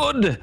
Good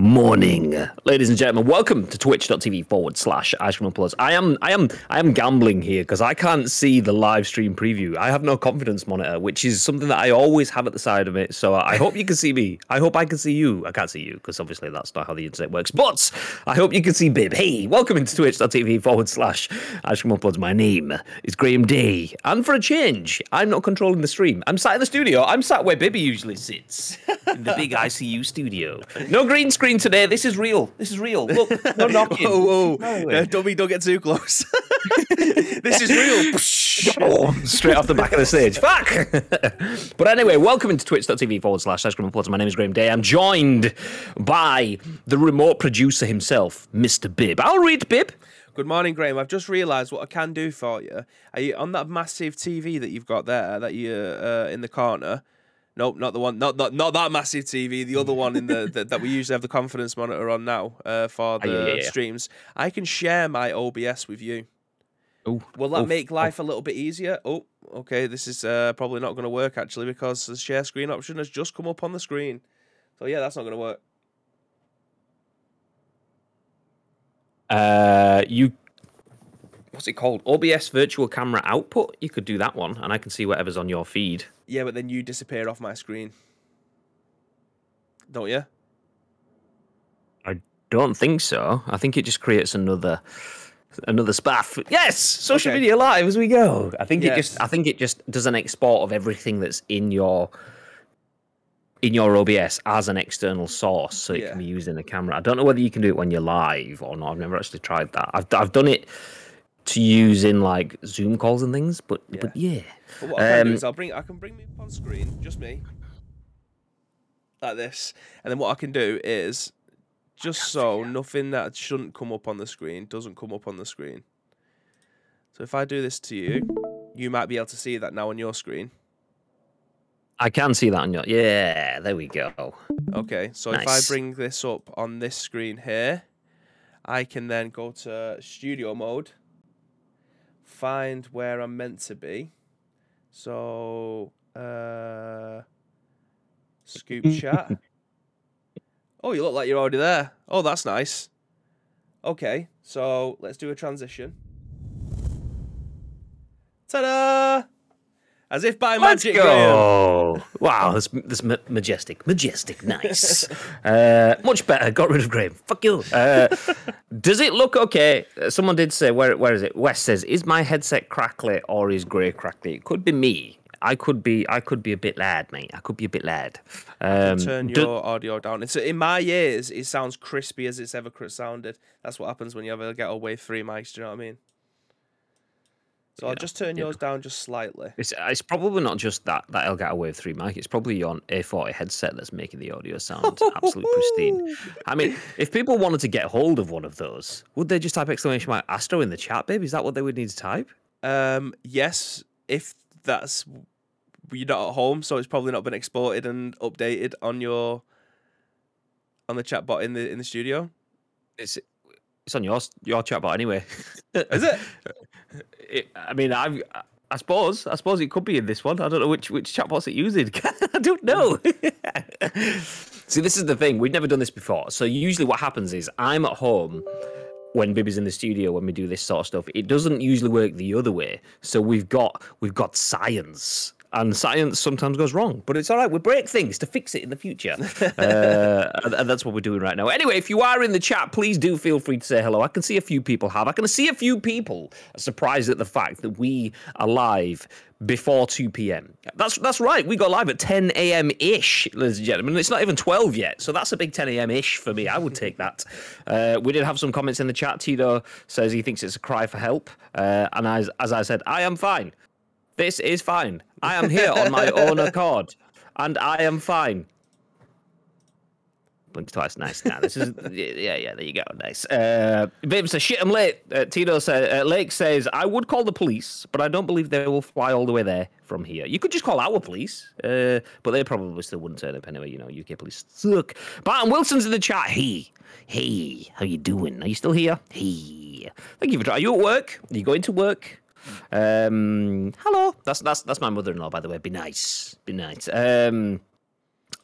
morning, ladies and gentlemen. Welcome to twitch.tv forward slash Ice Cream Uploads. I am I am I am gambling here because I can't see the live stream preview. I have no confidence monitor, which is something that I always have at the side of it. So I hope you can see me. I hope I can see you. I can't see you because obviously that's not how the internet works. But I hope you can see Bib. Hey, welcome into twitch.tv forward slash Ice Cream Uploads. My name is Graham Day. And for a change, I'm not controlling the stream. I'm sat in the studio. I'm sat where Bibby usually sits. In the big ICU studio. No green screen today. This is real. This is real. Look, no knocking. Whoa, whoa. No. Uh, don't be, don't get too close. this is real. Oh, straight off the back of the stage. Fuck! but anyway, welcome into twitch.tv forward slash Ice Cream and My name is Graham Day. I'm joined by the remote producer himself, Mr. Bib. I'll read Bib. Good morning, Graham. I've just realised what I can do for you. Are you on that massive TV that you've got there, that you uh, in the corner? Nope, not the one. Not not, not that massive TV. The other one in the, the that we usually have the confidence monitor on now uh, for the yeah, yeah, yeah. streams. I can share my OBS with you. Oh, Will that make life a little bit easier? Oh, okay. This is uh, probably not going to work actually because the share screen option has just come up on the screen. So yeah, that's not going to work. Uh, you. What's it called? OBS virtual camera output. You could do that one, and I can see whatever's on your feed. Yeah, but then you disappear off my screen. Don't you? I don't think so. I think it just creates another another spaff. Yes, social Okay. media live as we go. I think it just I think it just does an export of everything that's in your in your OBS as an external source, so it Yeah. can be used in the camera. I don't know whether you can do it when you're live or not. I've never actually tried that. I've I've done it to use in like Zoom calls and things, but but yeah. But what I can do Um, is I'll bring I can bring me up on screen, just me, like this, and then what I can do is just so nothing that shouldn't come up on the screen doesn't come up on the screen. So if I do this to you, you might be able to see that now on your screen. I can see that on your yeah. There we go. Okay, so if I bring this up on this screen here, I can then go to studio mode, find where I'm meant to be. So, uh, scoop chat. Oh, you look like you're already there. Oh, that's nice. Okay, so let's do a transition. Ta-da! As if by Let's magic, go. Wow, that's, that's ma- majestic. Majestic. Nice. uh, much better. Got rid of Graham. Fuck you. Uh, does it look okay? Uh, Someone did say, where, where is it? West says, is my headset crackly or is Gray crackly? It could be me. I could be I could be a bit lad, mate. I could be a bit lad. Um, turn do- your audio down. It's in my ears. It sounds crispy as it's ever sounded. That's what happens when you ever get away three mics. Do you know what I mean? So I'll just turn yeah. yours down just slightly. It's, it's probably not just that that Elgato Wave 3 mic. It's probably your A40 headset that's making the audio sound absolutely pristine. I mean, if people wanted to get hold of one of those, would they just type exclamation mark Astro in the chat, babe? Is that what they would need to type? Um, yes, if that's you're not at home, so it's probably not been exported and updated on your on the chat bot in the in the studio. It's it's on your your chatbot anyway. Is it? It- I mean, I I suppose I suppose it could be in this one. I don't know which which chatbot's it using. I don't know. See, this is the thing. We've never done this before. So usually, what happens is I'm at home when Bibby's in the studio when we do this sort of stuff. It doesn't usually work the other way. So we've got we've got science. And science sometimes goes wrong, but it's all right. We break things to fix it in the future, uh, and, that's what we're doing right now. Anyway, if you are in the chat, please do feel free to say hello. I can see a few people have. I can see a few people surprised at the fact that we are live before 2 p.m. That's that's right. We got live at 10 a.m. ish, ladies and gentlemen. It's not even 12 yet, so that's a big 10 a.m. ish for me. I would take that. Uh, we did have some comments in the chat. Tito says he thinks it's a cry for help, uh, and as as I said, I am fine. This is fine. I am here on my own accord, and I am fine. Blink twice, nice. Nah, this is yeah, yeah. There you go, nice. Uh, Babe says shit. I'm late. Uh, Tito says uh, Lake says I would call the police, but I don't believe they will fly all the way there from here. You could just call our police, uh, but they probably still wouldn't turn up anyway. You know, UK police suck. Barton Wilson's in the chat. Hey, hey, how you doing? Are you still here? Hey, thank you for trying. Are you at work? Are you going to work? Um, hello. That's that's that's my mother-in-law, by the way. Be nice. Be nice. Um.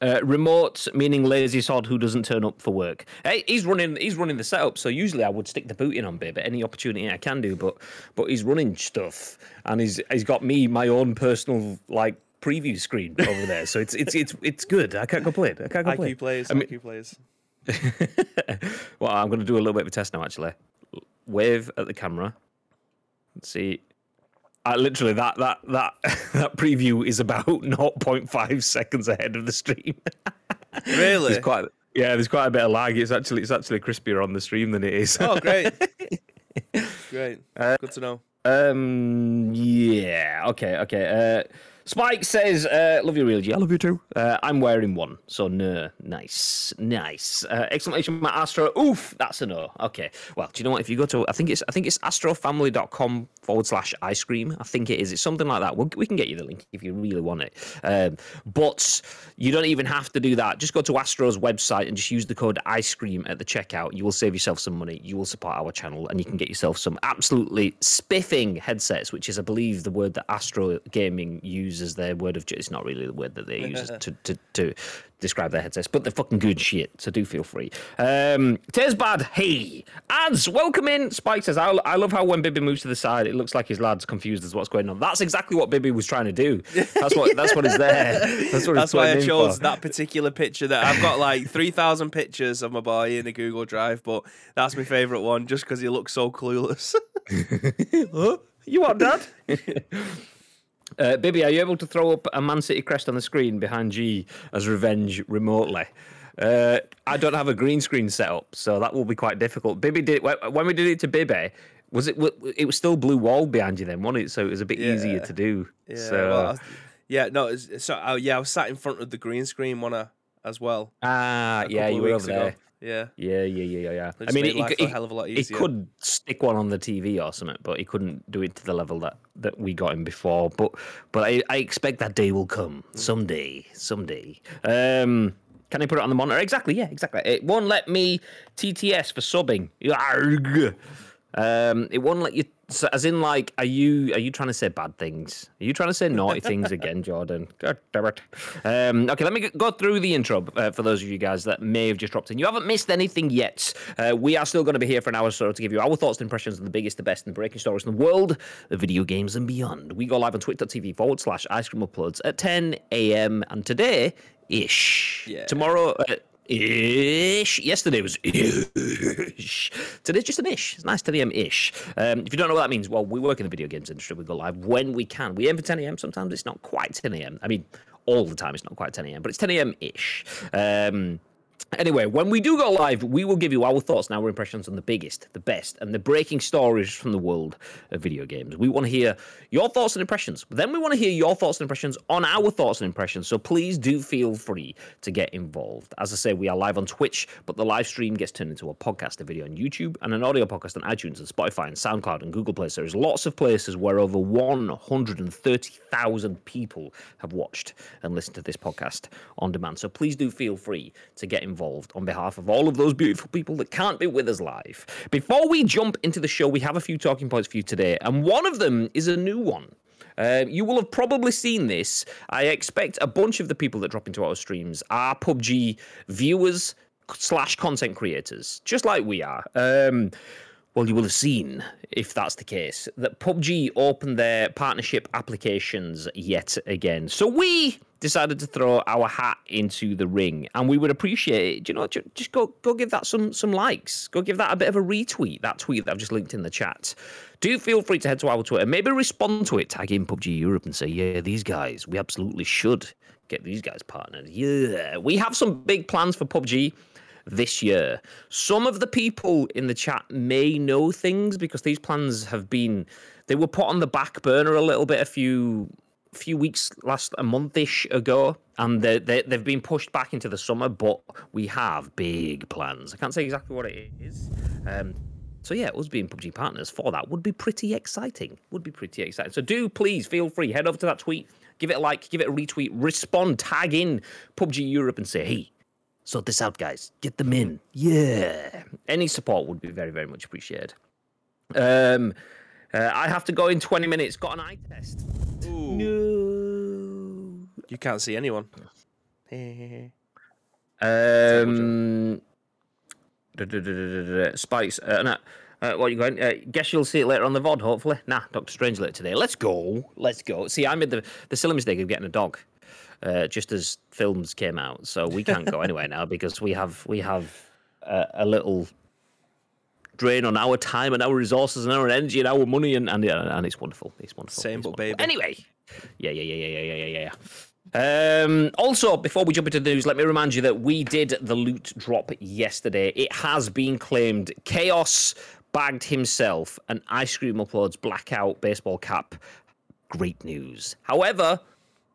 Uh, remote meaning lazy sod who doesn't turn up for work. Hey, he's running. He's running the setup. So usually I would stick the boot in on Bib at any opportunity I can do. But but he's running stuff, and he's he's got me my own personal like preview screen over there. So it's it's it's it's good. I can't complain. I can't complain. IQ players, I mean- IQ players. well, I'm going to do a little bit of a test now. Actually, wave at the camera. See. Uh, literally, that that that that preview is about 0.5 seconds ahead of the stream. Really? There's quite yeah, there's quite a bit of lag. It's actually it's actually crispier on the stream than it is. Oh, great. great. Good to know. Um. Yeah. Okay. Okay. Uh, Spike says, uh, "Love you, real G. I love you too. Uh, I'm wearing one, so no. Nice, nice. Uh, exclamation mark Astro. Oof, that's a no. Okay. Well, do you know what? If you go to, I think it's, I think it's astrofamily.com forward slash ice cream. I think it is. It's something like that. We'll, we can get you the link if you really want it. Um, but you don't even have to do that. Just go to Astro's website and just use the code ice cream at the checkout. You will save yourself some money. You will support our channel, and you can get yourself some absolutely spiffing headsets, which is, I believe, the word that Astro Gaming uses their word of. It's not really the word that they use to, to to describe their headsets, but they're fucking good shit. So do feel free. Um, Tears bad. Hey, ads. Welcome in. Spike says, I, I love how when Bibby moves to the side, it looks like his lad's confused as what's going on. That's exactly what Bibby was trying to do. That's what. That's what is there. That's what. That's why I chose for. that particular picture. That I've got like three thousand pictures of my boy in a Google Drive, but that's my favourite one just because he looks so clueless. Huh? You what, Dad? Uh, Bibby, are you able to throw up a Man City crest on the screen behind G as revenge remotely? Uh, I don't have a green screen set up, so that will be quite difficult. Bibby did when we did it to Bibby. Was it? It was still blue wall behind you then, wasn't it? So it was a bit easier to do. yeah, so well, was- yeah, no, so uh, yeah, I was sat in front of the green screen one as well. ah, yeah, you were over ago. there. Yeah, Yeah, yeah, yeah, yeah. I mean, it, it, a hell of a lot He easier. could stick one on the TV or something, but he couldn't do it to the level that, that we got him before. But but I, I expect that day will come Mm. someday, someday. Um, can I put it on the monitor? Exactly, yeah, exactly. It won't let me TTS for subbing. Um, it won't let you. So as in, like, are you are you trying to say bad things? Are you trying to say naughty things again, Jordan? God damn it. Um, okay, let me go through the intro uh, for those of you guys that may have just dropped in. You haven't missed anything yet. Uh, we are still going to be here for an hour or so to give you our thoughts and impressions of the biggest, the best, and the breaking stories in the world of video games and beyond. We go live on twitch.tv forward slash ice cream uploads at 10 a.m. and today ish. Yeah. Tomorrow. Uh, Ish. Yesterday was ish. Today's just an ish. It's nice 10 a.m. ish. Um, if you don't know what that means, well, we work in the video games industry. We go live when we can. We aim for 10 a.m. Sometimes it's not quite 10 a.m. I mean, all the time it's not quite 10 a.m., but it's 10 a.m. ish. Um, Anyway, when we do go live, we will give you our thoughts and our impressions on the biggest, the best, and the breaking stories from the world of video games. We want to hear your thoughts and impressions. Then we want to hear your thoughts and impressions on our thoughts and impressions. So please do feel free to get involved. As I say, we are live on Twitch, but the live stream gets turned into a podcast, a video on YouTube, and an audio podcast on iTunes and Spotify and SoundCloud and Google Play. So there's lots of places where over 130,000 people have watched and listened to this podcast on demand. So please do feel free to get involved on behalf of all of those beautiful people that can't be with us live. Before we jump into the show, we have a few talking points for you today, and one of them is a new one. Uh, you will have probably seen this. I expect a bunch of the people that drop into our streams are PUBG viewers slash content creators, just like we are. Um, well, you will have seen, if that's the case, that PUBG opened their partnership applications yet again. So we decided to throw our hat into the ring, and we would appreciate it. Do you know? Just go go give that some some likes. Go give that a bit of a retweet. That tweet that I've just linked in the chat. Do feel free to head to our Twitter, maybe respond to it, tag in PUBG Europe, and say, "Yeah, these guys, we absolutely should get these guys partnered." Yeah, we have some big plans for PUBG this year. Some of the people in the chat may know things because these plans have been they were put on the back burner a little bit a few few weeks last a monthish ago and they, they, they've been pushed back into the summer but we have big plans i can't say exactly what it is um, so yeah, us being PUBG partners for that would be pretty exciting. Would be pretty exciting. So do please feel free head over to that tweet, give it a like, give it a retweet, respond, tag in PUBG Europe, and say, hey, sort this out, guys. Get them in. Yeah. Any support would be very, very much appreciated. Um, uh, I have to go in 20 minutes. Got an eye test. Ooh, No. you can't see anyone. Um, Spikes. Uh, no, uh, what you going? Uh, guess you'll see it later on the VOD, hopefully. Nah, Doctor Strange later today. Let's go. Let's go. See, I made the, the silly mistake of getting a dog uh, just as films came out. So we can't go anywhere now because we have we have uh, a little drain on our time and our resources and our energy and our money and and, and it's wonderful. It's wonderful. Same it's but wonderful. baby. Anyway, yeah, yeah, yeah, yeah, yeah, yeah, yeah, yeah. Um, also, before we jump into the news, let me remind you that we did the loot drop yesterday. It has been claimed. Chaos bagged himself an ice cream uploads blackout baseball cap. Great news. However,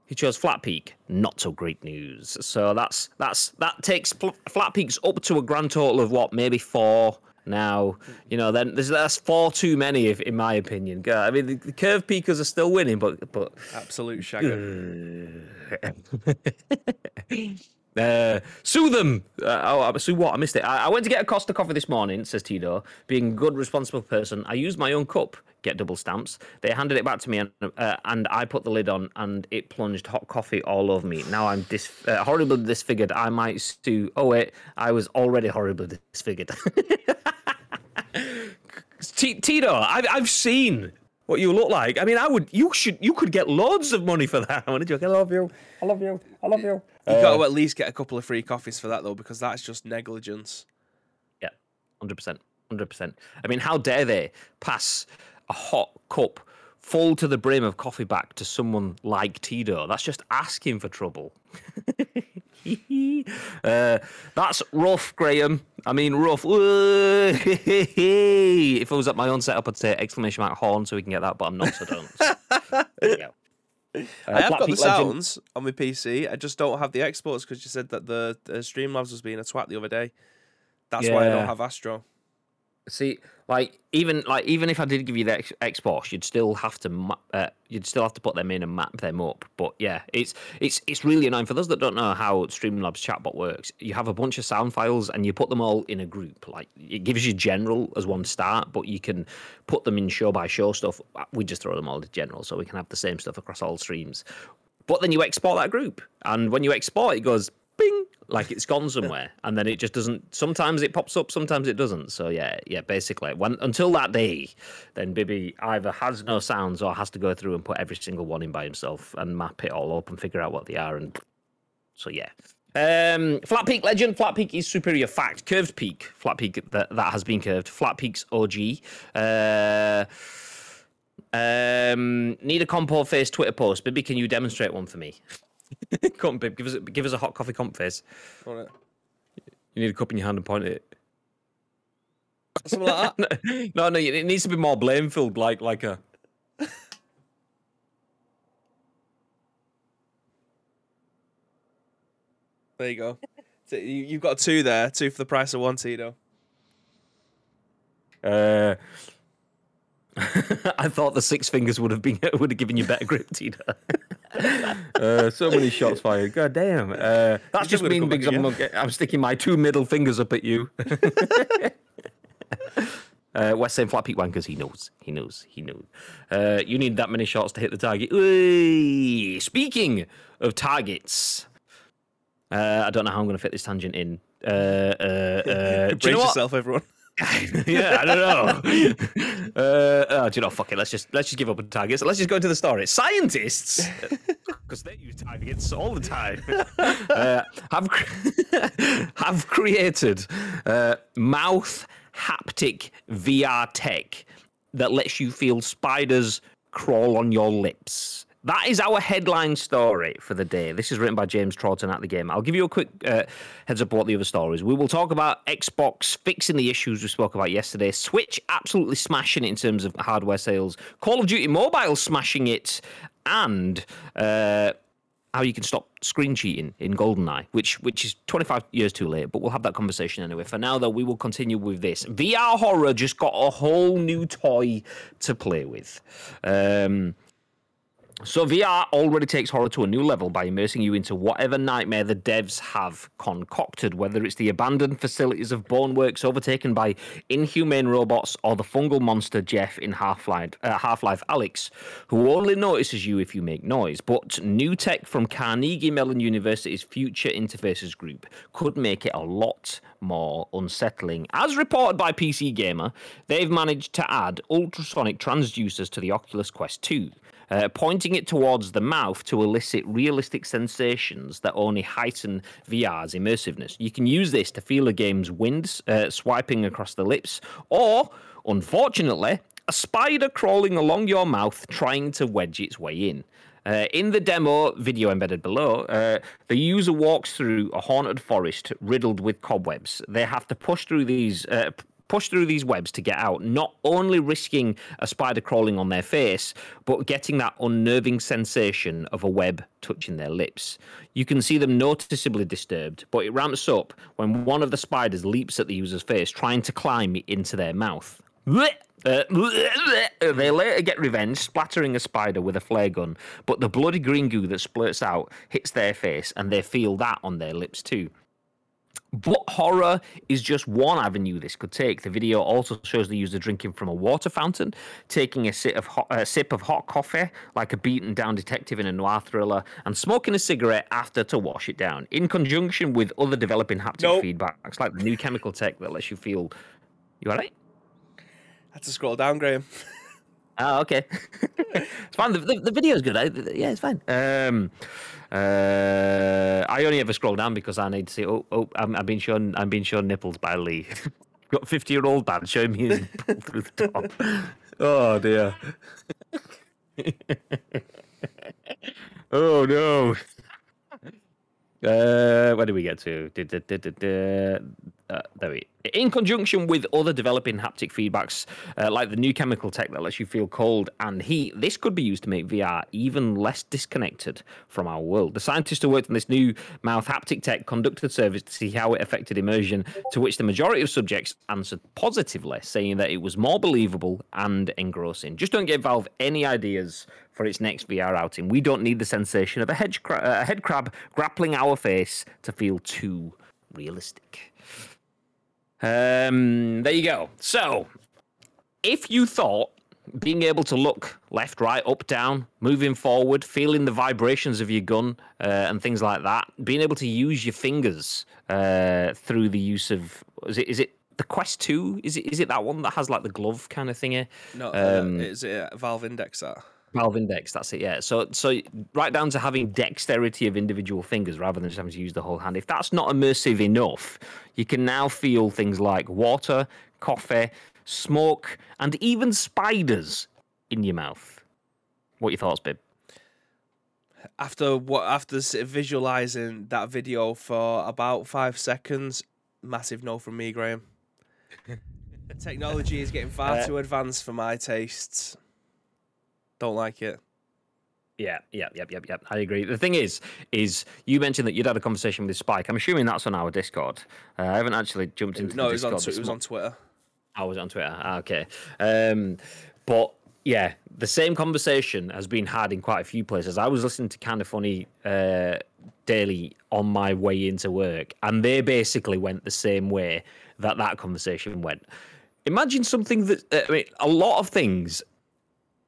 he chose Flat Peak. Not so great news. So that's that's that takes Fl- Flat Peaks up to a grand total of what, maybe four. Now, you know, then there's that's far too many, if, in my opinion. I mean, the, the curve peakers are still winning, but but Absolute shagger. uh, sue them. Uh, oh, sue what? I missed it. I, I went to get a Costa coffee this morning, says Tito. Being a good, responsible person, I used my own cup. Get double stamps. They handed it back to me, and uh, and I put the lid on, and it plunged hot coffee all over me. Now I'm dis- uh, horribly disfigured. I might sue. Oh wait, I was already horribly disfigured. Tito, I've I've seen what you look like. I mean, I would. You should. You could get loads of money for that. I want to joke. I love you. I love you. I love you. You got to at least get a couple of free coffees for that though, because that's just negligence. Yeah, hundred percent, hundred percent. I mean, how dare they pass a hot cup full to the brim of coffee back to someone like Tito? That's just asking for trouble. uh, that's rough, Graham. I mean, rough. if I was at my own setup, I'd say exclamation mark horn so we can get that, but I'm not, so don't. there you go. Uh, I have got the Legend- sounds on my PC. I just don't have the exports because you said that the, the Streamlabs was being a twat the other day. That's why I don't have Astro. See, like even like even if I did give you the ex- exports, you'd still have to ma- uh, you'd still have to put them in and map them up. But yeah, it's it's it's really annoying for those that don't know how Streamlabs chatbot works. You have a bunch of sound files and you put them all in a group. Like it gives you general as one start, but you can put them in show by show stuff. We just throw them all to general, so we can have the same stuff across all streams. But then you export that group, and when you export, it goes bing like it's gone somewhere, and then it just doesn't. Sometimes it pops up, sometimes it doesn't. So yeah, yeah. Basically, when until that day, then Bibby either has no sounds or has to go through and put every single one in by himself and map it all up and figure out what they are. And so yeah. Um, flat peak legend. Flat peak is superior fact. Curved peak. Flat peak that that has been curved. Flat peaks OG. Uh, um, need a compo face Twitter post. Bibby, can you demonstrate one for me? Come on, Bib. Give us a- give us a hot coffee comp face. You need a cup in your hand and point it. Something like that. no, no, it needs to be more blame filled, like like a. There you go. So you, you've got two there, two for the price of one, Tito. Uh, I thought the six fingers would have been would have given you better grip, Tina. uh, so many shots fired. God damn. Uh, that's just gonna mean come back because I'm, not, I'm sticking my two middle fingers up at you. Uh, West saying flat peak wankers. He knows. He knows. He knows. Uh, you need that many shots to hit the target. Ooh, speaking of targets, uh, I don't know how I'm going to fit this tangent in. Uh, uh, uh, do you Brace know yourself, everyone. yeah, I don't know. uh, oh, do you know? Fuck it. Let's just let's just give up on targets. Let's just go into the story. Scientists, because they use targets all the time, uh, have have created uh, mouth haptic VR tech that lets you feel spiders crawl on your lips. That is our headline story for the day. This is written by James Troughton at the game. I'll give you a quick uh, heads up what the other stories. We will talk about Xbox fixing the issues we spoke about yesterday. Switch absolutely smashing it in terms of hardware sales. Call of Duty Mobile smashing it, and uh, how you can stop screen cheating in GoldenEye, which which is 25 years too late, but we'll have that conversation anyway. For now, though, we will continue with this. VR horror just got a whole new toy to play with. Um, So VR already takes horror to a new level by immersing you into whatever nightmare the devs have concocted, whether it's the abandoned facilities of Boneworks overtaken by inhumane robots or the fungal monster Jeff in Half-Life, uh, Half-Life Alyx, who only notices you if you make noise. But new tech from Carnegie Mellon University's Future Interfaces Group could make it a lot more unsettling. As reported by PC Gamer, they've managed to add ultrasonic transducers to the Oculus Quest 2 uh, pointing it towards the mouth to elicit realistic sensations that only heighten VR's immersiveness. You can use this to feel a game's wind uh, swiping across the lips, or, unfortunately, a spider crawling along your mouth trying to wedge its way in. Uh, in the demo video embedded below, uh, the user walks through a haunted forest riddled with cobwebs. They have to push through these, uh, push through these webs to get out, not only risking a spider crawling on their face, but getting that unnerving sensation of a web touching their lips. You can see them noticeably disturbed, but it ramps up when one of the spiders leaps at the user's face, trying to climb into their mouth. Uh, they later get revenge, splattering a spider with a flare gun, but the bloody green goo that splurts out hits their face, and they feel that on their lips too. But horror is just one avenue this could take. The video also shows the user drinking from a water fountain, taking a sip of hot, uh, sip of hot coffee, like a beaten down detective in a noir thriller, and smoking a cigarette after to wash it down, in conjunction with other developing haptic nope. feedbacks, like the new chemical tech that lets you feel. You all right? I had to scroll down, Graham. Oh, okay. it's fine. The, the, the video is good. I, yeah, it's fine. Um, uh, I only ever scroll down because I need to see. Oh, oh, I'm, I'm being shown. I'm being shown nipples by Lee. Got fifty year old man showing me his through the top. Oh dear. oh no. Uh, where do we get to? Uh, there we in conjunction with other developing haptic feedbacks uh, like the new chemical tech that lets you feel cold and heat this could be used to make vr even less disconnected from our world the scientists who worked on this new mouth haptic tech conducted a survey to see how it affected immersion to which the majority of subjects answered positively saying that it was more believable and engrossing just don't give valve any ideas for its next VR outing. We don't need the sensation of a, cra- a head crab grappling our face to feel too realistic. Um, there you go. So, if you thought being able to look left, right, up, down, moving forward, feeling the vibrations of your gun uh, and things like that, being able to use your fingers uh, through the use of is it is it the Quest Two? Is it is it that one that has like the glove kind of thingy? No, uh, um, uh, is it Valve Index that? Valve Index, that's it, yeah. So, so right down to having dexterity of individual fingers rather than just having to use the whole hand. If that's not immersive enough, you can now feel things like water, coffee, smoke, and even spiders in your mouth. What are your thoughts, Bib? After what? After visualizing that video for about five seconds, massive no from me, Graham. Technology is getting far uh, too advanced for my tastes. Don't like it. Yeah, yeah, yep, yep, yep. I agree. The thing is, is you mentioned that you'd had a conversation with Spike. I'm assuming that's on our Discord. Uh, I haven't actually jumped into no, the Discord. No, it, it was on Twitter. I was on Twitter. Ah, okay. Um, but yeah, the same conversation has been had in quite a few places. I was listening to Kind of Funny uh, daily on my way into work, and they basically went the same way that that conversation went. Imagine something that I mean, a lot of things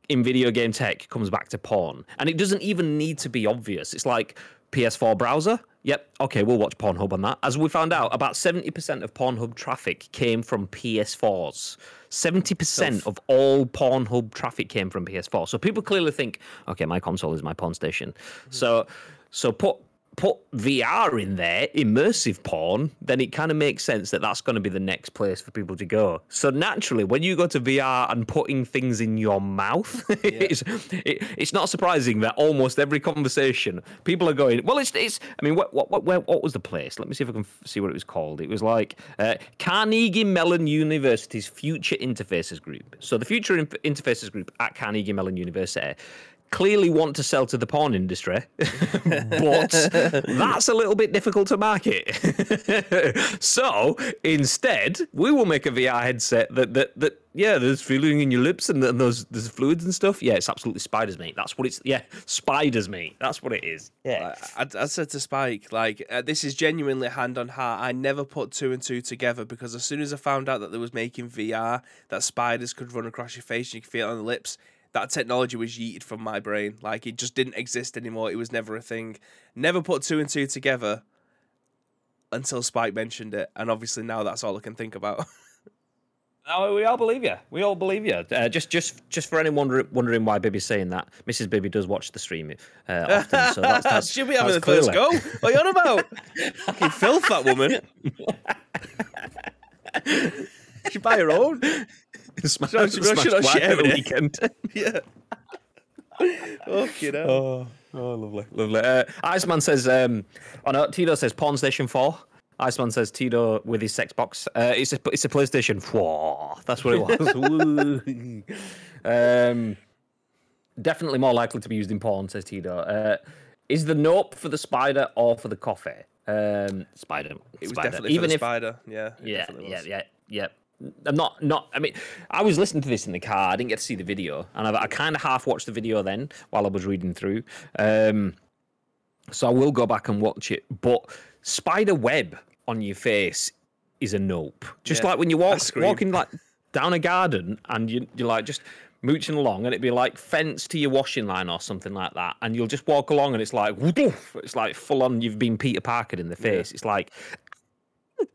in video game tech comes back to porn, and it doesn't even need to be obvious. It's like PS4 browser. Yep, okay, we'll watch Pornhub on that. As we found out, about 70% of Pornhub traffic came from PS4s. 70% of all Pornhub traffic came from PS4. So people clearly think, okay, my console is my porn station. Mm-hmm. So so put put VR in there, immersive porn, then it kind of makes sense that that's going to be the next place for people to go. So naturally, when you go to VR and putting things in your mouth, yeah. it's it, it's not surprising that almost every conversation people are going. Well, it's it's. I mean, what what what where, what was the place? Let me see if I can see what it was called. It was like uh, Carnegie Mellon University's Future Interfaces Group. So the Future Interfaces Group at Carnegie Mellon University clearly want to sell to the porn industry, but that's a little bit difficult to market. so instead, we will make a VR headset that that that yeah, there's feeling in your lips and, and those there's fluids and stuff. Yeah, it's absolutely spiders, mate. That's what it's. Yeah, spiders, mate. That's what it is. Yeah. I, I said to Spike, like, uh, this is genuinely hand on heart. I never put two and two together because as soon as I found out that they was making VR, that spiders could run across your face and you could feel it on the lips, that technology was yeeted from my brain. Like, it just didn't exist anymore. It was never a thing. Never put two and two together until Spike mentioned it. And obviously now that's all I can think about. No, we all believe you. We all believe you. Uh, just, just, just for anyone wondering, wondering why Bibby's saying that, Mrs. Bibby does watch the stream uh, often. So that's, that's she'll be having the first go. What are you on about? Fucking filth, that woman. she buy her own. Smash, she, she, she not share the weekend. yeah. Okay, now. Oh, oh, lovely, lovely. Uh, Iceman says, um, oh no, Tito says Pawn Station 4. Iceman says Tito with his sex box. Uh, it's a it's a PlayStation 4. That's what it was. um, definitely more likely to be used in porn, says Tito. Uh, is the nope for the spider or for the coffee? Um, spider. It was spider. definitely Even for the if, spider. Yeah. Yeah. Yeah. Yeah. Yeah. I'm not not. I mean, I was listening to this in the car. I didn't get to see the video, and I, I kind of half watched the video then while I was reading through. Um, so I will go back and watch it. But spider web on your face is a nope. Just yeah, like when you walk walking like down a garden and you you're like just mooching along and it'd be like fence to your washing line or something like that and you'll just walk along and it's like woof, it's like full on you've been Peter Parker in the face. Yeah. It's like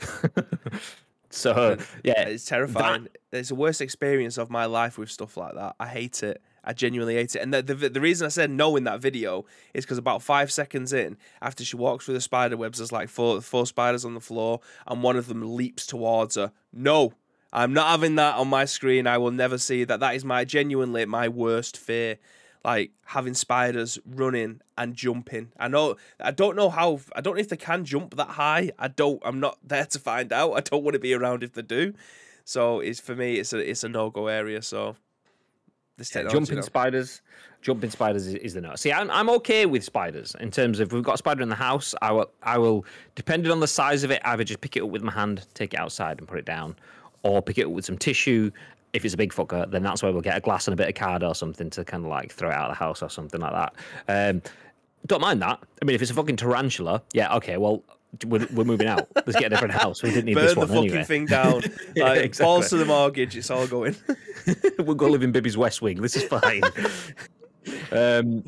so yeah, it's terrifying. That... It's the worst experience of my life with stuff like that. I hate it. I genuinely hate it. And the, the, the reason I said no in that video is because about five seconds in, after she walks through the spider webs, there's like four, four spiders on the floor, and one of them leaps towards her. No, I'm not having that on my screen. I will never see that. That is my genuinely my worst fear. Like having spiders running and jumping. I know I don't know how I don't know if they can jump that high. I don't I'm not there to find out. I don't want to be around if they do. So it's for me it's a it's a no go area. So this technology. Jumping though. spiders, jumping spiders is, is the no. See, I'm, I'm okay with spiders in terms of we've got a spider in the house, I will I will depending on the size of it, either just pick it up with my hand, take it outside and put it down, or pick it up with some tissue. If it's a big fucker, then that's where we'll get a glass and a bit of card or something to kind of like throw it out of the house or something like that. Um, don't mind that. I mean, if it's a fucking tarantula, yeah, okay, well, we're, we're moving out. Let's get a different house. We didn't need Burn this one the fucking anyway. thing down. yeah, like, exactly. Balls to the mortgage. It's all going. we'll go live in Bibby's West Wing. This is fine. um,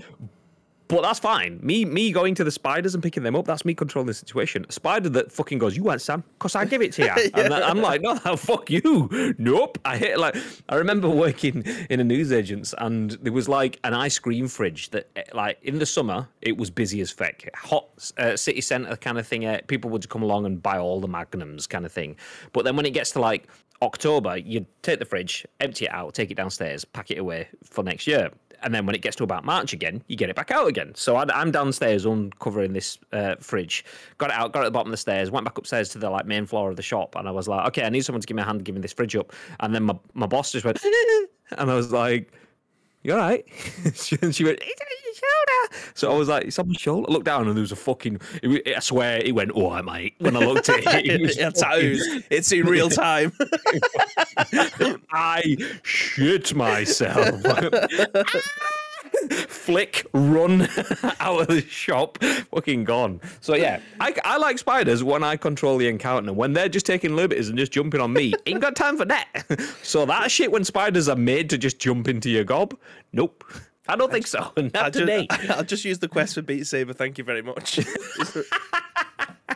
but that's fine. Me me going to the spiders and picking them up, that's me controlling the situation. A spider that fucking goes, You want Sam? Because I give it to you. yeah. And I'm like, No, fuck you. Nope. I hit like I remember working in a newsagent's and there was like an ice cream fridge that eh, like in the summer it was busy as fuck. Hot uh, city centre kind of thing. Uh, people would come along and buy all the magnums kind of thing. But then when it gets to like October, you take the fridge, empty it out, take it downstairs, pack it away for next year and then when it gets to about March again, you get it back out again. So I, am downstairs uncovering this uh, fridge, got it out, got it at the bottom of the stairs, went back upstairs to the like main floor of the shop, and I was like, okay, I need someone to give me a hand giving this fridge up. And then my, my boss just went, and I was like, you all right? and she went, it's on your shoulder. So I was like, it's on my shoulder. I looked down and there was a fucking. It, I swear, it went, "Oh, mate." When I looked at it, it was it's in real time. I shit myself. Ah! Flick, run out of the shop, fucking gone. So yeah, I, I like spiders when I control the encounter. When they're just taking liberties and just jumping on me, ain't got time for that. So that shit when spiders are made to just jump into your gob, nope. I don't think so. Not I'll today. Just, I'll just use the quest for Beat Saber. Thank you very much.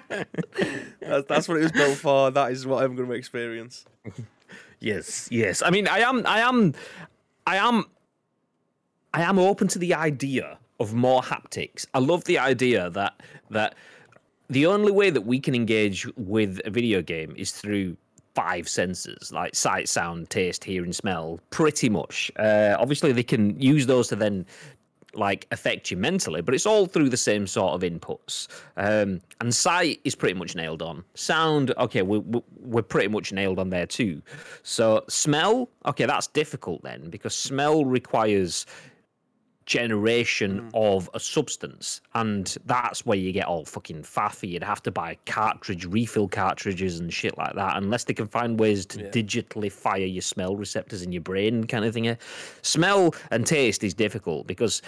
that's, that's what it was built for. That is what I'm going to experience. Yes, yes. I mean, I am, I am, I am, I am open to the idea of more haptics. I love the idea that that the only way that we can engage with a video game is through five senses like sight, sound, taste, hearing, smell, pretty much. Uh, obviously, they can use those to then like affect you mentally, but it's all through the same sort of inputs. Um, and sight is pretty much nailed on. Sound, okay, we're, we're pretty much nailed on there too. So smell, okay, that's difficult then because smell requires generation hmm. of a substance, and that's where you get all fucking faffy. You'd have to buy cartridge refill cartridges and shit like that, unless they can find ways to digitally fire your smell receptors in your brain, kind of thing. Smell and taste is difficult because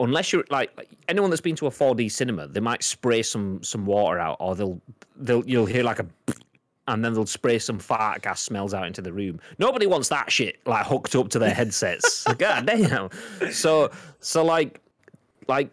unless you're like like, anyone that's been to a 4D cinema, they might spray some some water out, or they'll they'll you'll hear like a and then they'll spray some fart gas smells out into the room. Nobody wants that shit like hooked up to their headsets. God damn. So so like like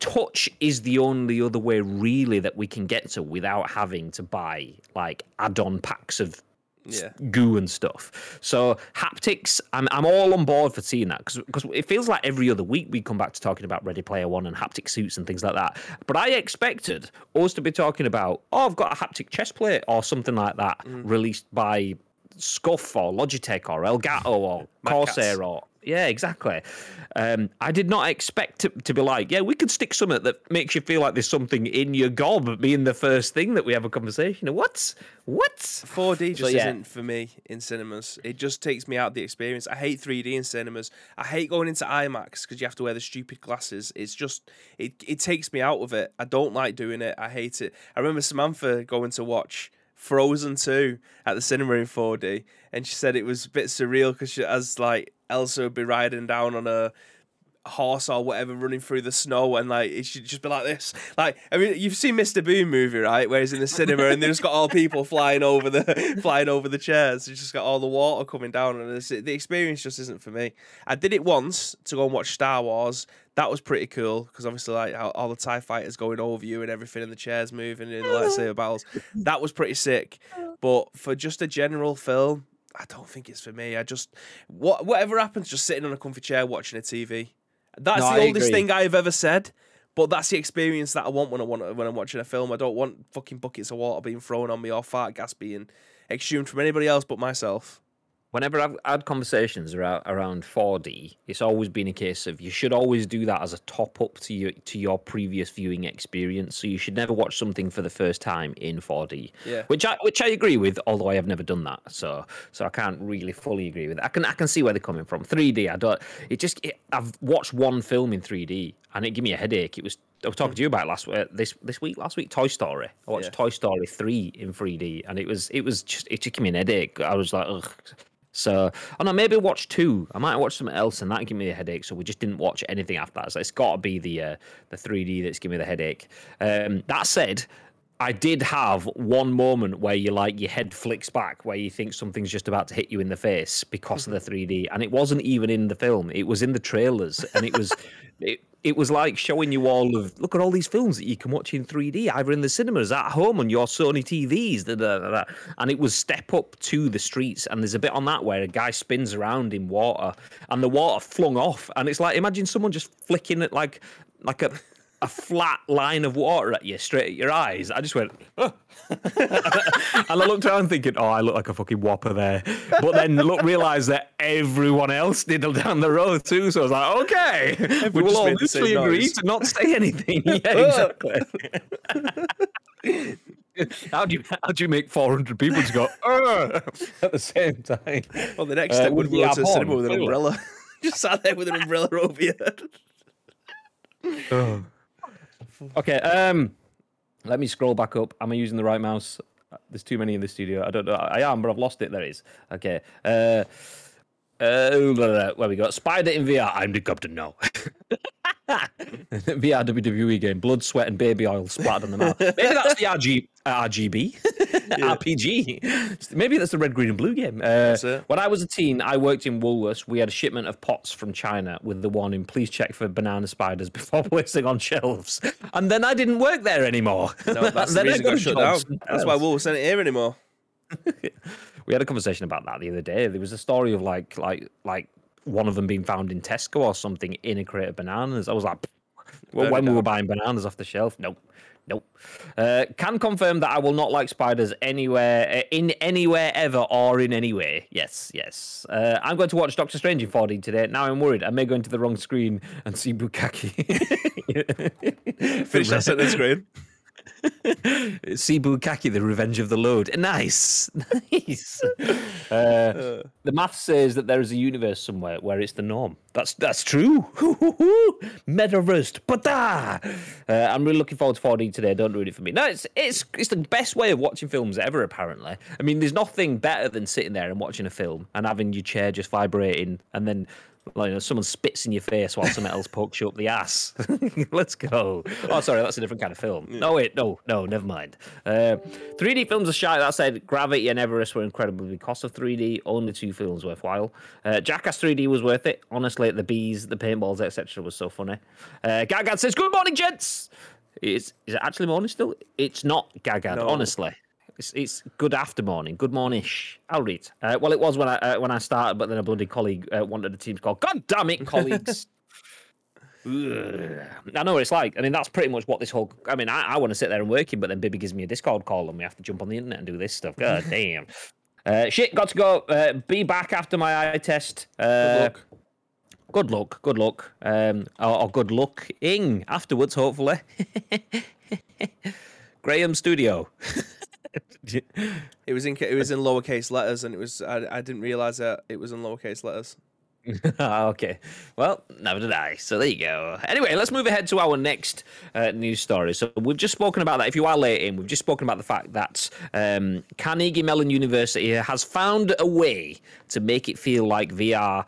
touch is the only other way really that we can get to without having to buy like add-on packs of Yeah. goo and stuff. So haptics, I'm I'm all on board for seeing that because because it feels like every other week we come back to talking about Ready Player One and haptic suits and things like that. But I expected us to be talking about oh I've got a haptic chest plate or something like that mm. released by Scuf or Logitech or Elgato or Mad Catz. Corsair or yeah, exactly. Um, I did not expect to, to be like, yeah, we could stick something that makes you feel like there's something in your gob being the first thing that we have a conversation. What? What? 4D just yeah. isn't for me in cinemas. It just takes me out of the experience. I hate 3D in cinemas. I hate going into IMAX because you have to wear the stupid glasses. It's just it it takes me out of it. I don't like doing it. I hate it. I remember Samantha going to watch Frozen 2 at the cinema in 4D and she said it was a bit surreal because she as like Elsa would be riding down on a horse or whatever running through the snow and like it should just be like this. Like i mean you've seen mr boom movie right where he's in the cinema and they've just got all people flying over the flying over the chairs. It's just got all the water coming down and it's, the experience just isn't for me. I did it once to go and watch star wars. That was pretty cool because obviously like all the tie fighters going over you and everything and the chairs moving in the lightsaber battles. That was pretty sick. But for just a general film I don't think it's for me. I just what whatever happens, just sitting on a comfy chair watching a TV. That's No, the I oldest agree. thing I've ever said. But that's the experience that I want when I want when I'm watching a film. I don't want fucking buckets of water being thrown on me or fart gas being exhumed from anybody else but myself. Whenever I've had conversations around around 4D, it's always been a case of you should always do that as a top up to your to your previous viewing experience. So you should never watch something for the first time in 4D. Yeah. Which I which I agree with, although I have never done that. So so I can't really fully agree with it. I can I can see where they're coming from. 3D, I don't. It just it, I've watched one film in 3D and it gave me a headache. It was I was talking to you about last uh, this this week last week Toy Story. I watched Yeah. Toy Story 3 in 3D and it was it was just it just gave me an headache. I was like ugh. So, oh no, maybe watch two. I might watch something else, and that give me a headache. So we just didn't watch anything after that. So it's got to be the uh, the 3D that's giving me the headache. Um, that said, I did have one moment where you like your head flicks back, where you think something's just about to hit you in the face because of the 3D, and it wasn't even in the film. It was in the trailers, and it was. It, it was like showing you all of look at all these films that you can watch in 3D, either in the cinemas, at home, on your Sony TVs, da, da, da, and it was step up to the streets. And there's a bit on that where a guy spins around in water, and the water flung off, and it's like imagine someone just flicking it like like a a flat line of water at you straight at your eyes. I just went, "Oh." and I looked around thinking, oh, I look like a fucking whopper there. But then look, realised that everyone else did down the road too. So I was like, okay, we will all made mutually agree to not say anything. yeah, exactly. how do you how do you make 400 people just go "Ugh," at the same time? Well, the next Uh, step would would be be to the cinema with an umbrella. just sat there with an umbrella over your head. Okay, um, let me scroll back up. Am I using the right mouse? There's too many in the studio. I don't know. I am, but I've lost it. There it is. Okay. Uh, uh, blah. where we got Spider in VR. I'm the captain now. VR WWE game. Blood, sweat, and baby oil splattered on the mouth. Maybe that's the RG, uh, RGB, RPG. Maybe that's the red, green, and blue game. Uh, when I was a teen, I worked in Woolworths. We had a shipment of pots from China with the warning, please check for banana spiders before placing on shelves. And then I didn't work there anymore. No, that's the reason got got shut down. That's why. Wolves isn't here anymore. We had a conversation about that the other day. There was a story of like like like one of them being found in Tesco or something in a crate of bananas. I was like, well, when we were buying bananas off the shelf, nope. Nope. Uh, can confirm that I will not like spiders anywhere, uh, in anywhere ever, or in any way. Yes, yes. Uh, I'm going to watch Doctor Strange in 4D today. Now I'm worried. I may go into the wrong screen and see Bukaki. Finish that sentence, Graham. Cebu Kaki, the Revenge of the Load. Nice, nice. Uh, the math says that there is a universe somewhere where it's the norm. That's that's true. Metaverse, but uh, I'm really looking forward to 4D today. Don't ruin it for me. No, it's it's it's the best way of watching films ever. Apparently, I mean, there's nothing better than sitting there and watching a film and having your chair just vibrating, and then like, you know, someone spits in your face while someone else pokes you up the ass. Let's go. Oh, sorry, that's a different kind of film. Yeah. No, wait, no, no, never mind. Uh, 3D films are shy. That said, Gravity and Everest were incredibly cost of 3D. Only two films worthwhile. Uh, Jackass 3D was worth it. Honestly, the bees, the paintballs, etc., was so funny. Uh, Gagad says, "Good morning, gents." Is is it actually morning still? It's not Gagad, no. honestly. It's, it's good after morning, good morningish. I'll read. Uh, well, it was when I uh, when I started, but then a bloody colleague uh, wanted the team to call. God damn it, colleagues! I know what it's like. I mean, that's pretty much what this whole. I mean, I, I want to sit there and work but then Bibby gives me a Discord call and we have to jump on the internet and do this stuff. God damn. Uh, shit, got to go. Uh, be back after my eye test. Uh, good luck. Good luck. Good luck. Um, or, or good luck ing afterwards, hopefully. Graham Studio. it was in it was in lowercase letters, and it was I, I didn't realize that it was in lowercase letters. okay. Well, never did I. So there you go. Anyway, let's move ahead to our next uh, news story. So we've just spoken about that. If you are late in, we've just spoken about the fact that um, Carnegie Mellon University has found a way to make it feel like VR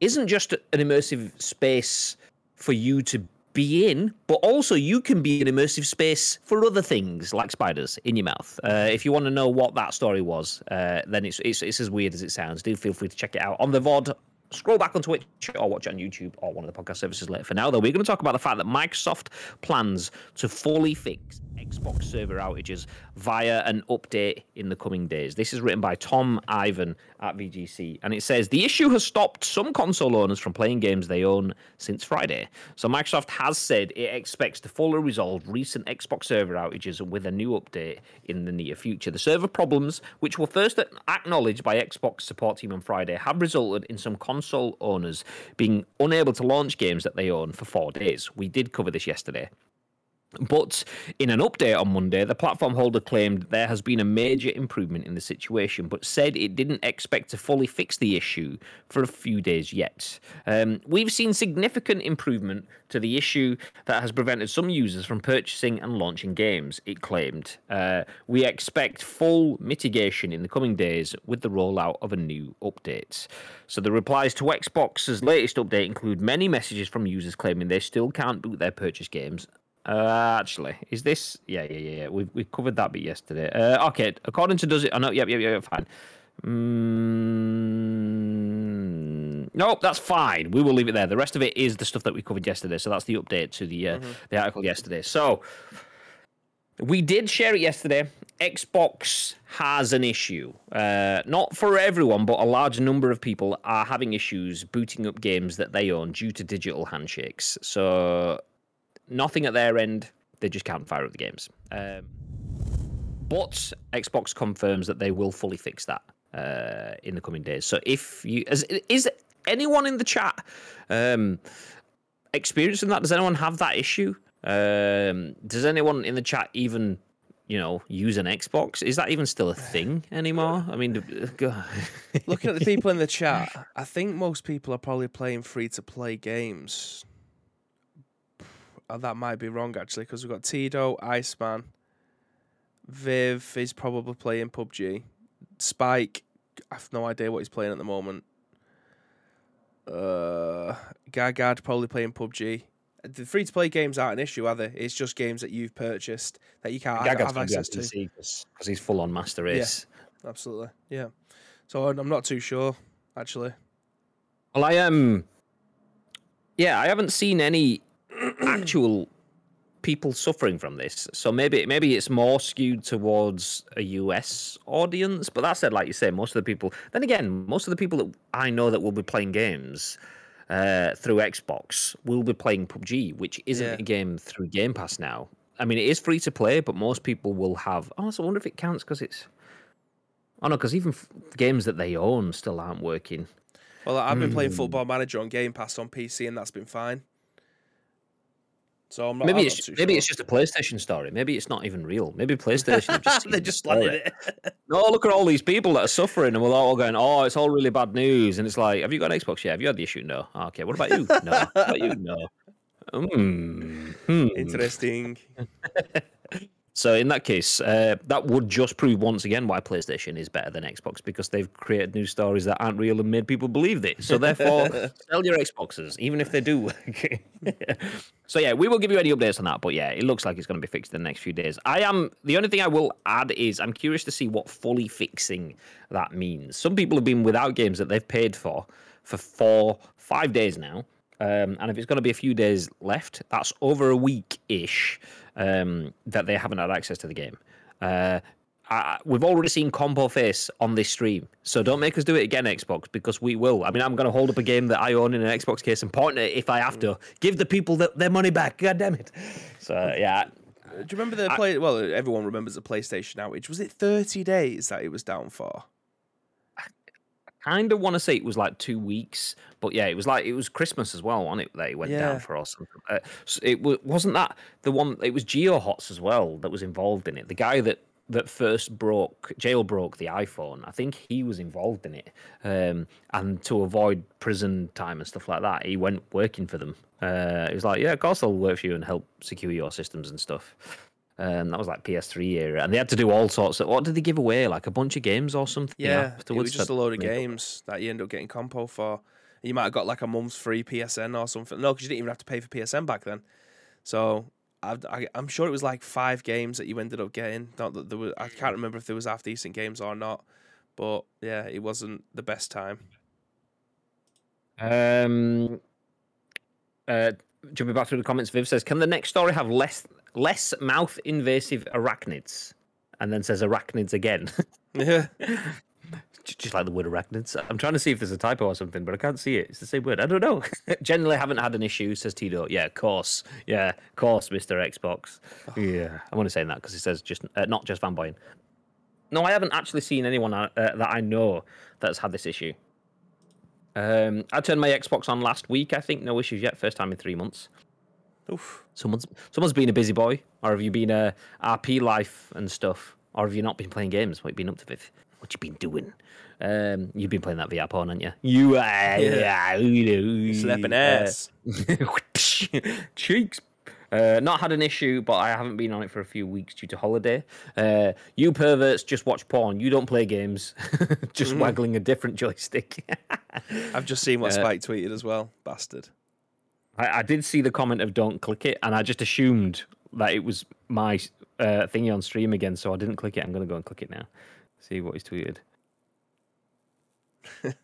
isn't just an immersive space for you to be in, but also you can be an immersive space for other things like spiders in your mouth. Uh, if you want to know what that story was, uh, then it's, it's, it's as weird as it sounds. Do feel free to check it out on the VOD. Scroll back on Twitch or watch it on YouTube or one of the podcast services later. For now, though, we're going to talk about the fact that Microsoft plans to fully fix Xbox server outages via an update in the coming days. This is written by Tom Ivan at VGC, and it says the issue has stopped some console owners from playing games they own since Friday. So Microsoft has said it expects to fully resolve recent Xbox server outages with a new update in the near future. The server problems, which were first acknowledged by Xbox support team on Friday, have resulted in some console owners being unable to launch games that they own for four days. We did cover this yesterday. But in an update on Monday, the platform holder claimed there has been a major improvement in the situation, but said it didn't expect to fully fix the issue for a few days yet. Um, we've seen significant improvement to the issue that has prevented some users from purchasing and launching games, it claimed. Uh, we expect full mitigation in the coming days with the rollout of a new update. So the replies to Xbox's latest update include many messages from users claiming they still can't boot their purchase games uh, actually, is this? Yeah, yeah, yeah. We we covered that bit yesterday. Uh, okay. According to does it? Oh no. Yep, yep, yep. Fine. Mm, nope, that's fine. We will leave it there. The rest of it is the stuff that we covered yesterday. So that's the update to the uh, mm-hmm. the article yesterday. So we did share it yesterday. Xbox has an issue. Uh, not for everyone, but a large number of people are having issues booting up games that they own due to digital handshakes. So nothing at their end. They just can't fire up the games. Um, but Xbox confirms that they will fully fix that uh, in the coming days. So if you is, is anyone in the chat um, experiencing that? Does anyone have that issue? Um, does anyone in the chat even you know, use an Xbox. Is that even still a thing anymore? I mean, looking at the people in the chat, I think most people are probably playing free to play games. Oh, that might be wrong actually, because we've got Tito, Iceman, Viv is probably playing PUBG, Spike, I have no idea what he's playing at the moment. Uh, Gagad probably playing PUBG. The free to play games aren't an issue, are they? It's just games that you've purchased that you can't Gagad's have access to because he's full on master race. Yeah, absolutely. Yeah. So I'm not too sure actually. Well, I am. Um, yeah, I haven't seen any actual people suffering from this. So maybe maybe it's more skewed towards a US audience. But that said, like you say, most of the people. Then again, most of the people that I know that will be playing games uh, through Xbox will be playing PUBG, which isn't yeah. a game through Game Pass now. I mean, it is free to play, but most people will have. Oh, so I wonder if it counts because it's. Oh no, because even f- games that they own still aren't working. Well, I've been mm. playing hmm. Football Manager on Game Pass on PC, and that's been fine. So I'm not. maybe it's maybe sure. it's just a PlayStation story. Maybe it's not even real. Maybe PlayStation just they just landed it. No, look at all these people that are suffering, and we're all going, "Oh, it's all really bad news." And it's like, "Have you got an Xbox yet? Have you had the issue? No. "Oh, okay. What about you? No. what about you? No. Hmm. Interesting. So in that case, uh, that would just prove once again why PlayStation is better than Xbox because they've created new stories that aren't real and made people believe it. So therefore, sell your Xboxes, even if they do work. so yeah, we will give you any updates on that. But yeah, it looks like it's going to be fixed in the next few days. I am the only thing I will add is I'm curious to see what fully fixing that means. Some people have been without games that they've paid for for four, five days now. Um, and if it's going to be a few days left, that's over a week ish um, that they haven't had access to the game. Uh, I, we've already seen Combo Face on this stream, so don't make us do it again, Xbox, because we will. I mean, I'm going to hold up a game that I own in an Xbox case and point it if I have to. Give the people the, their money back. God damn it. So yeah, Do you remember the play? Well, everyone remembers the PlayStation outage. Was it 30 days that it was down for? Kind of want to say it was like two weeks, but yeah, it was like it was Christmas as well, wasn't it? That it went Yeah. down for or something. Uh, so it wa- wasn't that the one. It was GeoHots as well that was involved in it. The guy that that first broke jailbroke the iPhone. I think he was involved in it, um, and to avoid prison time and stuff like that, he went working for them. Uh, he was like, "Yeah, of course I'll work for you and help secure your systems and stuff." Um, that was like PS3 era, and they had to do all sorts of. What did they give away? Like a bunch of games or something? Yeah, it was just that a load of made up- games that you end up getting compo for. You might have got like a month's free PSN or something. No, because you didn't even have to pay for PSN back then. So I've, I, I'm sure it was like five games that you ended up getting. Not that there was, I can't remember if there was half decent games or not, but yeah, it wasn't the best time. Um, uh, jumping back through the comments, Viv says, "Can the next story have less less mouth invasive arachnids?" And then says arachnids again, Yeah, just like the word arachnids. I'm trying to see if there's a typo or something, but I can't see it. It's the same word. I don't know. Generally, haven't had an issue, says Tito. Yeah, of course. Yeah, of course, Mister Xbox. Yeah, I'm only saying that because he says just uh, not just fanboying. No, I haven't actually seen anyone uh, that I know that's had this issue. Um, I turned my Xbox on last week. I think no issues yet. First time in three months. Oof. Someone's someone's been a busy boy, or have you been a RP life and stuff, or have you not been playing games? What you been up to, Viv? What you been doing? Um, you've been playing that VR porn, haven't you? You are yeah, slapping uh, ass. cheeks. Uh, not had an issue, but I haven't been on it for a few weeks due to holiday. Uh, you perverts just watch porn. You don't play games. just waggling a different joystick. I've just seen what Uh, Spike tweeted as well. Bastard. I, I did see the comment of "Don't click it," and I just assumed that it was my uh, thingy on stream again, so I didn't click it. I'm gonna go and click it now. See what he's tweeted.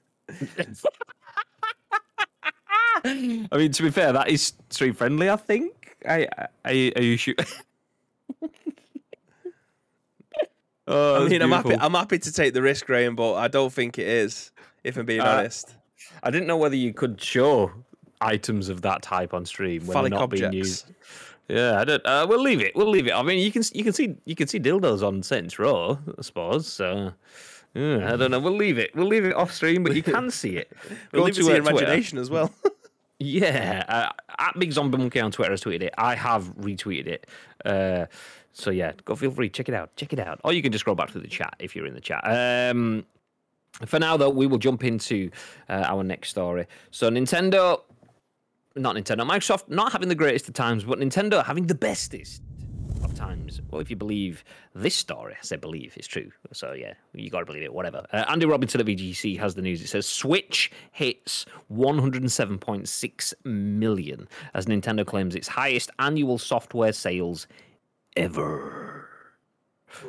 I mean, to be fair, that is stream friendly. I think. I, I are you sure? oh, I mean, I'm happy. I'm happy to take the risk, Graham, but I don't think it is. If I'm being Uh, honest. I didn't know whether you could show items of that type on stream when Phallic they're not being used. Yeah, I don't. Uh, we'll leave it. We'll leave it. I mean, you can you can see you can see dildos on Saints Row, I suppose. So yeah, I don't know. We'll leave it. We'll leave it off stream, but you can see it. We'll leave it to, your imagination as well. Yeah, uh, at Big Zombie Monkey on Twitter has tweeted it. I have retweeted it. Uh, so yeah, go feel free check it out. Check it out, or you can just scroll back to the chat if you're in the chat. Um, for now, though, we will jump into uh, our next story. So Nintendo, not Nintendo, Microsoft, not having the greatest of times, but Nintendo having the bestest of times. Well, if you believe this story, I say believe, it's true. So yeah, you got to believe it. Whatever. Uh, Andy Robinson at VGC has the news. It says Switch hits 107.6 million as Nintendo claims its highest annual software sales ever.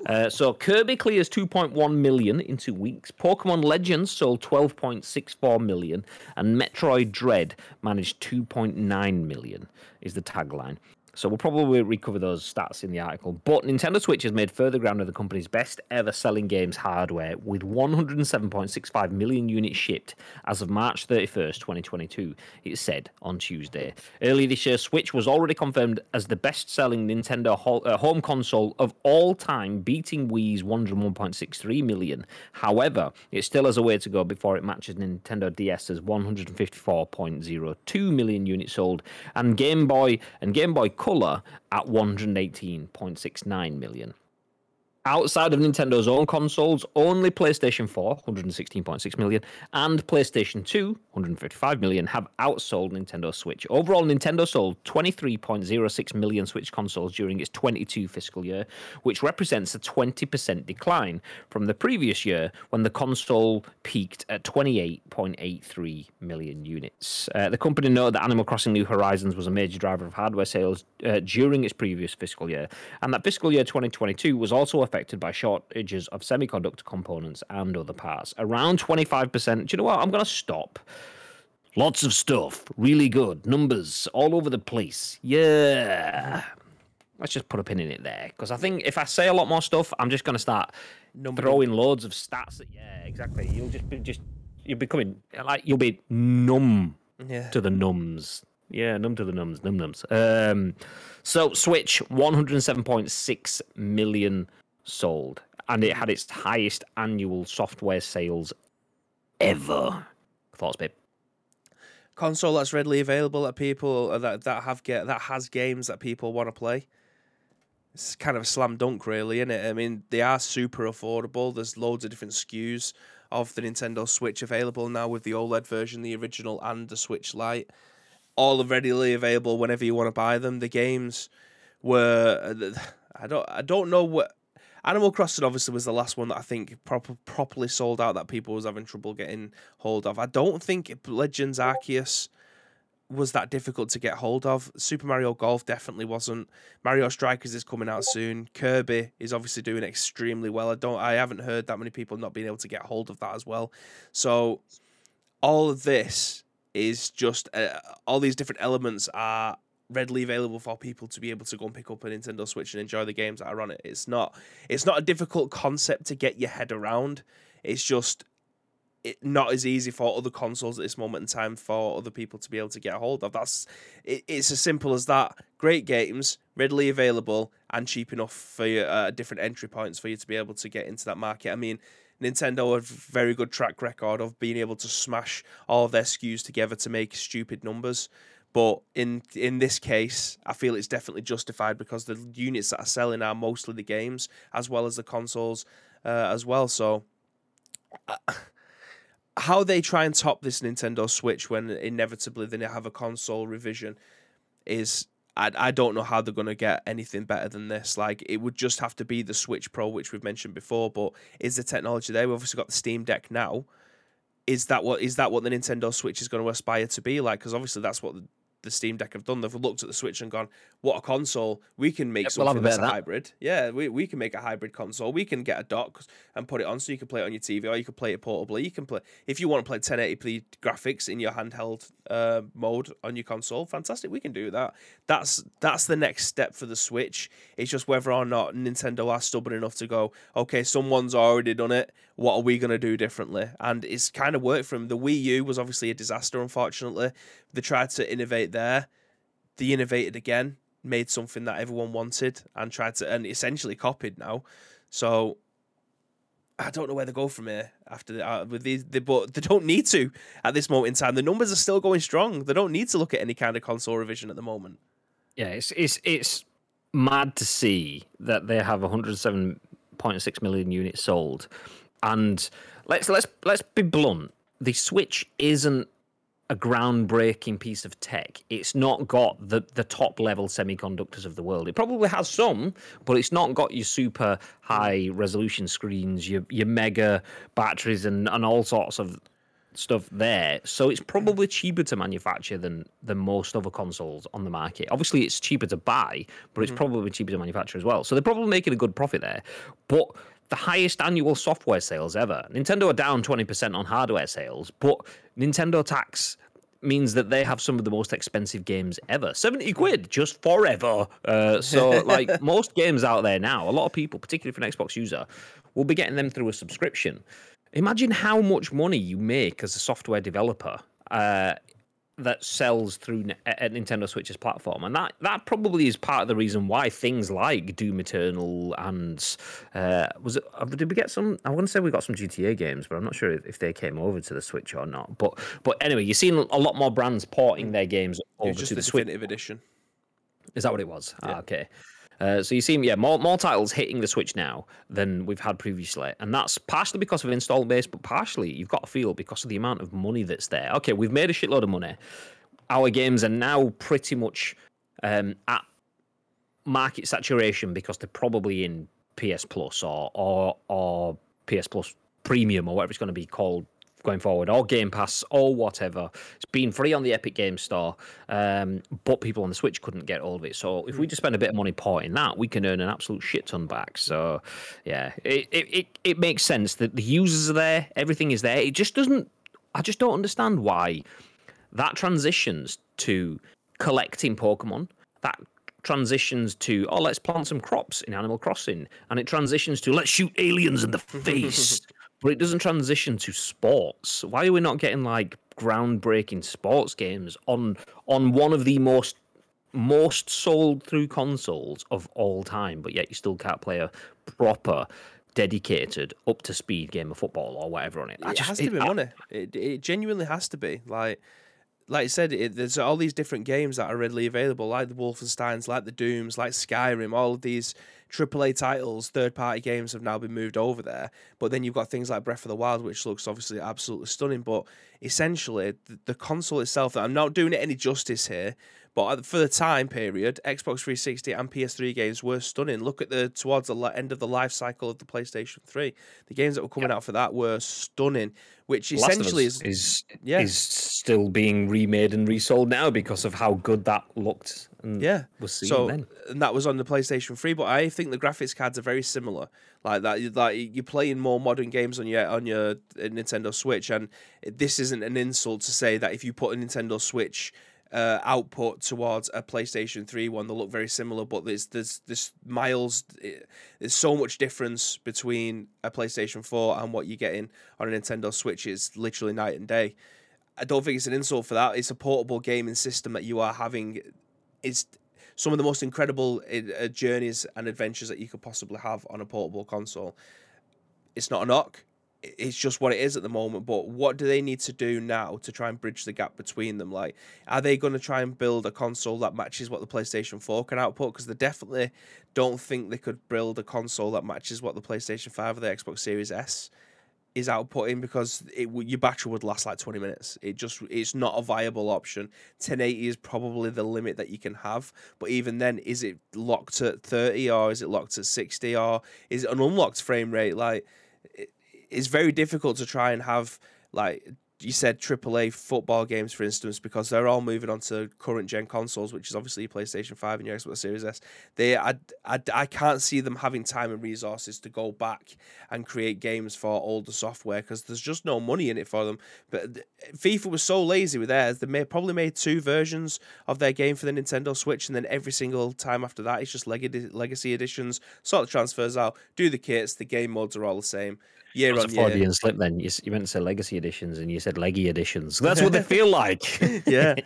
Uh, so Kirby clears 2.1 million in two weeks. Pokemon Legends sold 12.64 million, and Metroid Dread managed 2.9 million. Is the tagline. So we'll probably recover those stats in the article. But Nintendo Switch has made further ground of the company's best ever selling games hardware, with 107.65 million units shipped as of March 31st, 2022. It said on Tuesday. Earlier this year, Switch was already confirmed as the best-selling Nintendo ho- uh, home console of all time, beating Wii's 101.63 million. However, it still has a way to go before it matches Nintendo DS's 154.02 million units sold, and Game Boy and Game Boy color at 118.69 million. Outside of Nintendo's own consoles, only PlayStation 4, 116.6 million, and PlayStation 2, 155 million, have outsold Nintendo Switch. Overall, Nintendo sold 23.06 million Switch consoles during its 22 fiscal year, which represents a 20% decline from the previous year when the console peaked at 28.83 million units. Uh, the company noted that Animal Crossing New Horizons was a major driver of hardware sales uh, during its previous fiscal year, and that fiscal year 2022 was also affected affected by shortages of semiconductor components and other parts. Around 25%. Do you know what? I'm going to stop. Lots of stuff. Really good. Numbers all over the place. Yeah. Let's just put a pin in it there. Because I think if I say a lot more stuff, I'm just going to start Number throwing loads of stats. At, yeah, exactly. You'll just be just you'll be coming like you'll be numb yeah. to the nums. Yeah, numb to the nums, num nums. Um, so Switch 107.6 million sold, and it had its highest annual software sales ever. Thoughts, babe? Console that's readily available that people uh, that that have get that has games that people want to play. It's kind of a slam dunk, really, isn't it? I mean, they are super affordable. There's loads of different SKUs of the Nintendo Switch available now with the OLED version, the original, and the Switch Lite. All readily available whenever you want to buy them. The games were uh, I don't I don't know what Animal Crossing obviously was the last one that I think proper, properly sold out that people was having trouble getting hold of. I don't think Legends Arceus was that difficult to get hold of. Super Mario Golf definitely wasn't. Mario Strikers is coming out soon. Kirby is obviously doing extremely well. I don't I haven't heard that many people not being able to get hold of that as well. So all of this is just uh, all these different elements are readily available for people to be able to go and pick up a Nintendo Switch and enjoy the games that are on it. It's not it's not a difficult concept to get your head around. It's just it, not as easy for other consoles at this moment in time for other people to be able to get a hold of. That's it, it's as simple as that. Great games, readily available, and cheap enough for you, uh, different entry points for you to be able to get into that market. I mean, Nintendo have a very good track record of being able to smash all of their SKUs together to make stupid numbers. But in in this case, I feel it's definitely justified because the units that are selling are mostly the games as well as the consoles uh, as well. So. Uh, how they try and top this Nintendo Switch when inevitably they have a console revision is I, I don't know how they're going to get anything better than this. Like it would just have to be the Switch Pro, which we've mentioned before. But is the technology there? We've obviously got the Steam Deck now. Is that what is that what the Nintendo Switch is going to aspire to be like? Because obviously that's what the Steam Deck have done. They've looked at the Switch and gone, "What a console! We can make yep, something we'll that's a hybrid. Yeah, we, we can make a hybrid console. We can get a dock and put it on so you can play it on your TV, or you can play it portably. You can play if you want to play 1080p graphics in your handheld uh, mode on your console. Fantastic, we can do that. That's that's the next step for the Switch. It's just whether or not Nintendo are stubborn enough to go, okay, someone's already done it. What are we gonna do differently? And it's kind of worked for them. The Wii U was obviously a disaster, unfortunately. They tried to innovate there. They innovated again, made something that everyone wanted, and tried to and essentially copied now. So I don't know where they go from here after the, uh, with these. They, but they don't need to at this moment in time. The numbers are still going strong. They don't need to look at any kind of console revision at the moment. Yeah, it's it's it's mad to see that they have 107.6 million units sold, and let's let's let's be blunt. The Switch isn't a groundbreaking piece of tech. It's not got the, the top level semiconductors of the world. It probably has some, but it's not got your super high resolution screens, your your mega batteries and, and all sorts of stuff there. So it's probably cheaper to manufacture than than most other consoles on the market. Obviously it's cheaper to buy, but it's mm-hmm. probably cheaper to manufacture as well. So they're probably making a good profit there. But the highest annual software sales ever. Nintendo are down 20% on hardware sales, but Nintendo tax means that they have some of the most expensive games ever 70 quid just forever. Uh, so, like most games out there now, a lot of people, particularly for an Xbox user, will be getting them through a subscription. Imagine how much money you make as a software developer uh, that sells through a Nintendo Switch's platform, and that that probably is part of the reason why things like Doom Eternal and uh, was it? Uh, did we get some? I want to say we got some GTA games, but I'm not sure if they came over to the Switch or not. But but anyway, you've seen a lot more brands porting their games over just to the, the Switch Definitive Edition. Is that what it was? Ah, okay. Uh, so you see, yeah, more more titles hitting the Switch now than we've had previously, and that's partially because of install base, but partially you've got to feel because of the amount of money that's there. Okay, we've made a shitload of money. Our games are now pretty much um, at market saturation because they're probably in PS Plus or or or PS Plus Premium or whatever it's going to be called going forward, or Game Pass, or whatever. It's been free on the Epic Game Store, um, but people on the Switch couldn't get all of it. So if we just spend a bit of money porting that, we can earn an absolute shit ton back. So yeah, it it, it, it makes sense that the users are there, everything is there. It just doesn't. I just don't understand why that transitions to collecting Pokemon. That transitions to oh let's plant some crops in Animal Crossing, and it transitions to let's shoot aliens in the face. But it doesn't transition to sports. Why are we not getting like groundbreaking sports games on on one of the most most sold through consoles of all time, but yet you still can't play a proper dedicated up to speed game of football or whatever on it. I it just, has to it, be I, money. It, it genuinely has to be. Like like I said, it, there's all these different games that are readily available, like the Wolfensteins, like the Dooms, like Skyrim. All of these AAA titles, third party games have now been moved over there. But then you've got things like Breath of the Wild, which looks obviously absolutely stunning. But essentially, the, the console itself, I'm not doing it any justice here, but for the time period, Xbox 360 and PS3 games were stunning. Look at the towards the end of the life cycle of the PlayStation 3. The games that were coming out for that were stunning, which essentially is, is yeah. is still being remade and resold now because of how good that looked. yeah, was seen so then. and that was on the PlayStation 3. But I think the graphics cards are very similar. Like that, like you're playing more modern games on your on your uh, Nintendo Switch, and this isn't an insult to say that if you put a Nintendo Switch uh, output towards a PlayStation 3 one. They look very similar, but there's there's this miles. There's so much difference between a PlayStation 4 and what you're getting on a Nintendo Switch. Is literally night and day. I don't think it's an insult for that. It's a portable gaming system that you are having. It's some of the most incredible uh, journeys and adventures that you could possibly have on a portable console. It's not a knock it's just what it is at the moment. But what do they need to do now to try and bridge the gap between them? Like, are they going to try and build a console that matches what the PlayStation 4 can output? Because they definitely don't think they could build a console that matches what the PlayStation 5 or the Xbox Series S is outputting because it your battery would last like 20 minutes. It just it's not a viable option. 1080 is probably the limit that you can have, but even then is it locked at 30 or is it locked at 60 or is it an unlocked frame rate like it's very difficult to try and have like you said AAA football games, for instance, because they're all moving on to current gen consoles, which is obviously your PlayStation 5 and your Xbox Series S. They, I, I, I can't see them having time and resources to go back and create games for older software because there's just no money in it for them. But FIFA was so lazy with theirs, they may, probably made two versions of their game for the Nintendo Switch, and then every single time after that, it's just legacy editions, sort of transfers out, do the kits, the game modes are all the same year on year. Slip then. You, you meant to say legacy editions and you said leggy editions. That's what they feel like. yeah.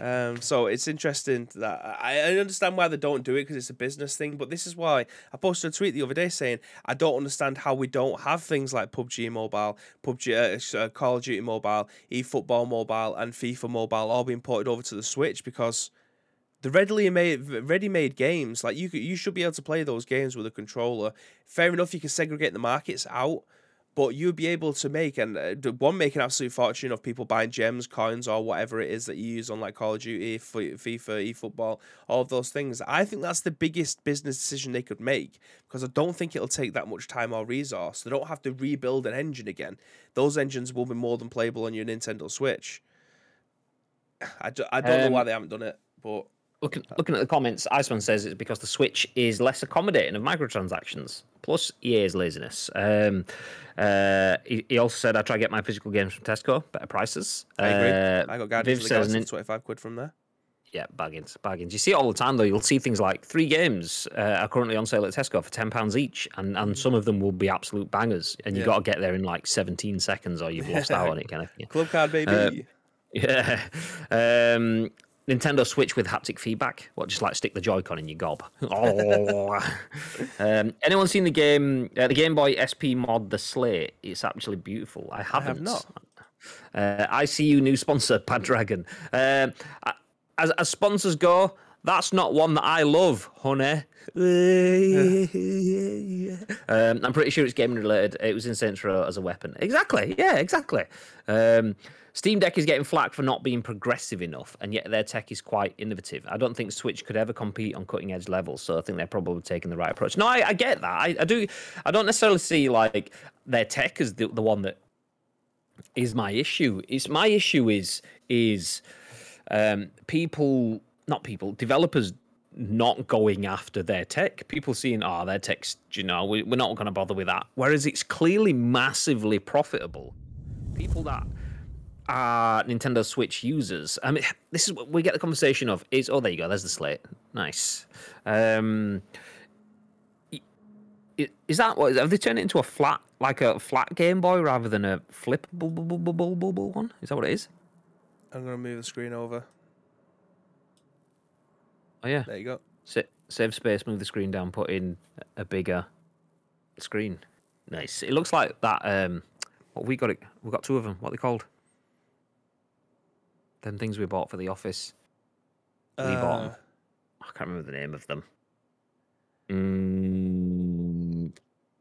Um, so it's interesting that I, I understand why they don't do it because it's a business thing. But this is why I posted a tweet the other day saying I don't understand how we don't have things like PUBG Mobile, PUBG, uh, uh, Call of Duty Mobile, eFootball Mobile, and FIFA Mobile all being ported over to the Switch because the readily made ready-made games like you you should be able to play those games with a controller fair enough you can segregate the markets out but you'd be able to make and uh, one make an absolute fortune of people buying gems coins or whatever it is that you use on like call of duty fifa efootball all of those things. I think that's the biggest business decision they could make because i don't think it'll take that much time or resource. They don't have to rebuild an engine again. Those engines will be more than playable on your nintendo switch. I, do, I don't um, know why they haven't done it but Looking, looking at the comments, Iceman says it's because the Switch is less accommodating of microtransactions, plus EA's laziness. Um, uh, he, he, also said, I try to get my physical games from Tesco, better prices. I agree. Uh, I got Guardians Viv of the 25 quid from there. Yeah, bargains, bargains. You see it all the time, though. You'll see things like three games uh, are currently on sale at Tesco for £10 each, and, and some of them will be absolute bangers, and you've yeah. got to get there in like 17 seconds or you've lost out on it, kind of thing. Club card, baby. Uh, yeah. Um, Nintendo Switch with haptic feedback. What, just like stick the Joy-Con in your gob? Oh. um, anyone seen the game, uh, the Game Boy SP mod, The Slate? It's actually beautiful. I haven't. I have not. Uh, ICU new sponsor, Bad Dragon. Um, as, as sponsors go, That's not one that I love, honey. um, I'm pretty sure it's gaming related. It was in Saints Row as a weapon. Exactly. Yeah, exactly. Um, Steam Deck is getting flack for not being progressive enough, and yet their tech is quite innovative. I don't think Switch could ever compete on cutting edge levels, so I think they're probably taking the right approach. No, I, I get that. I, I, do. I don't necessarily see like their tech as the, the one that is my issue. Is my issue is is um, people, not people, developers not going after their tech. People seeing, oh, their tech's, you know, we, we're not going to bother with that. Whereas it's clearly massively profitable. People that are Nintendo Switch users. I mean, this is what we get the conversation of is oh, there you go, there's the slate. Nice. Um, is that what have they turned it into a flat, like a flat Game Boy rather than a flippable one? Is that what it is? I'm gonna move the screen over. Oh yeah, there you go. Sa- save space, move the screen down, put in a bigger screen. Nice. It looks like that. Um, what we got? It. We got two of them. What are they called? Them things we bought for the office. We uh, bought them. I can't remember the name of them. Mm,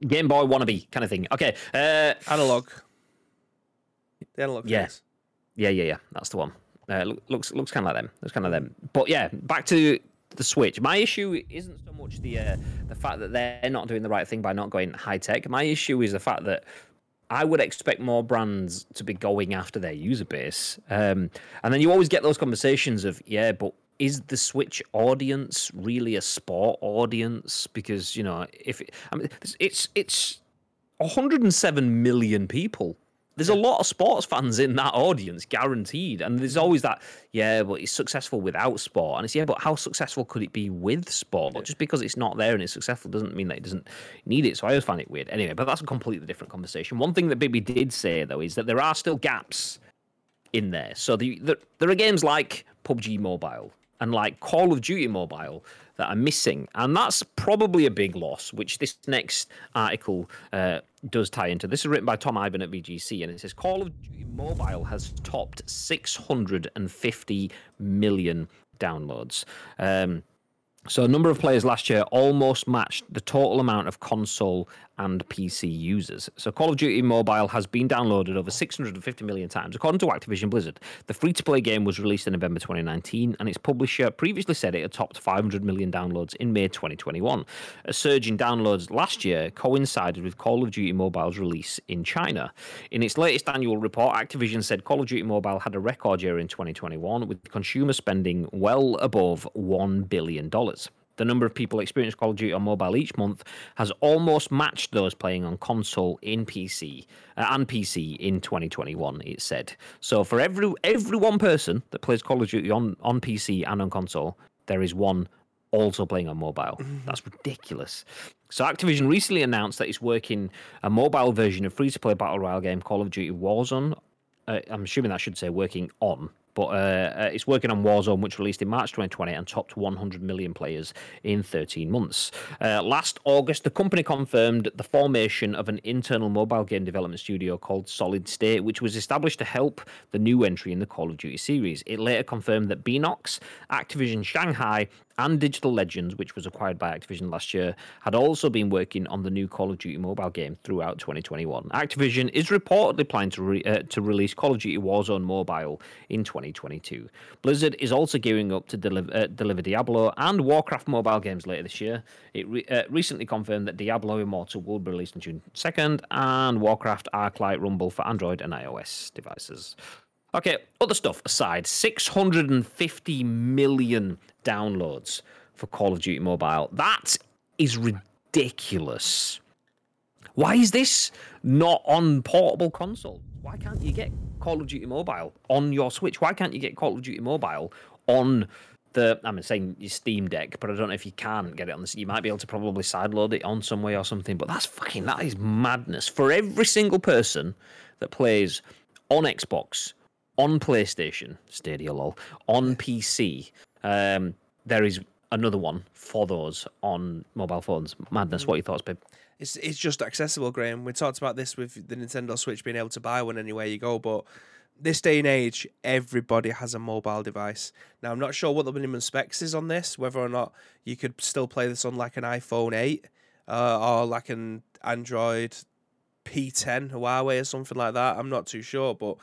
Game Boy wannabe kind of thing. Okay. Uh, Analogue. The Analogue. Yeah. Yeah, yeah, yeah. That's the one. Uh, looks looks kind of like them. Looks kind of them. But yeah, back to the Switch. My issue isn't so much the uh, the fact that they're not doing the right thing by not going high tech. My issue is the fact that I would expect more brands to be going after their user base. Um, and then you always get those conversations of, yeah, but is the Switch audience really a sport audience? Because you know, if it, I mean, it's it's 107 million people there's a lot of sports fans in that audience, guaranteed. And there's always that, yeah, but it's successful without sport. And it's, yeah, but how successful could it be with sport? Yeah. Just because it's not there and it's successful doesn't mean that it doesn't need it. So I always find it weird. Anyway, but that's a completely different conversation. One thing that Bibby did say, though, is that there are still gaps in there. So the, the, there are games like PUBG Mobile and like Call of Duty Mobile that are missing. And that's probably a big loss, which this next article uh, does tie into. This is written by Tom Ivan at VGC, and it says Call of Duty Mobile has topped 650 million downloads. Um, so, a number of players last year almost matched the total amount of console and PC users. So, Call of Duty Mobile has been downloaded over 650 million times, according to Activision Blizzard. The free to play game was released in November 2019, and its publisher previously said it had topped 500 million downloads in May 2021. A surge in downloads last year coincided with Call of Duty Mobile's release in China. In its latest annual report, Activision said Call of Duty Mobile had a record year in 2021, with consumer spending well above $1 billion the number of people experiencing Call of Duty on mobile each month has almost matched those playing on console in PC uh, and PC in 2021. It said so for every every one person that plays Call of Duty on on PC and on console, there is one also playing on mobile. Mm-hmm. That's ridiculous. So Activision recently announced that it's working a mobile version of free-to-play battle royale game Call of Duty Warzone. Uh, I'm assuming that should say working on but uh, uh, it's working on Warzone, which released in March 2020 and topped 100 million players in 13 months. Uh, last August, the company confirmed the formation of an internal mobile game development studio called Solid State, which was established to help the new entry in the Call of Duty series. It later confirmed that Beenox, Activision Shanghai, and Digital Legends, which was acquired by Activision last year, had also been working on the new Call of Duty mobile game throughout 2021. Activision is reportedly planning to, re- uh, to release Call of Duty Warzone Mobile in 2022. Blizzard is also gearing up to deliver, uh, deliver Diablo and Warcraft mobile games later this year. It re- uh, recently confirmed that Diablo Immortal will be released on June 2nd and Warcraft Arclight Rumble for Android and iOS devices. Okay, other stuff aside, 650 million downloads for Call of Duty Mobile. That is ridiculous. Why is this not on portable console? Why can't you get Call of Duty Mobile on your Switch? Why can't you get Call of Duty Mobile on the I'm saying your Steam Deck, but I don't know if you can get it on the. You might be able to probably sideload it on some way or something. But that's fucking that is madness for every single person that plays on Xbox on PlayStation, Stadia lol, on PC. Um, there is another one for those on mobile phones. Madness. What are your thoughts, babe? It's it's just accessible, Graham. We talked about this with the Nintendo Switch being able to buy one anywhere you go, but this day and age, everybody has a mobile device. Now, I'm not sure what the minimum specs is on this, whether or not you could still play this on like an iPhone 8 uh, or like an Android P10 Huawei or something like that. I'm not too sure, but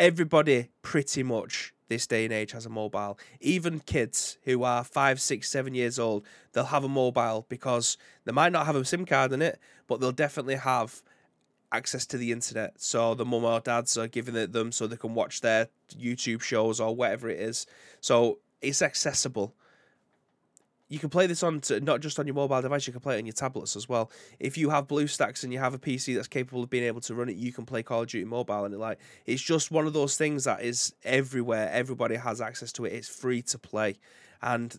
everybody pretty much this day and age has a mobile. Even kids who are five, six, seven years old, they'll have a mobile because they might not have a SIM card in it, but they'll definitely have access to the internet. So the mum or dads are giving it them so they can watch their YouTube shows or whatever it is. So it's accessible. You can play this on to, not just on your mobile device, you can play it on your tablets as well. If you have BlueStacks and you have a PC that's capable of being able to run it, you can play Call of Duty Mobile and it like it's just one of those things that is everywhere. Everybody has access to it. It's free to play. And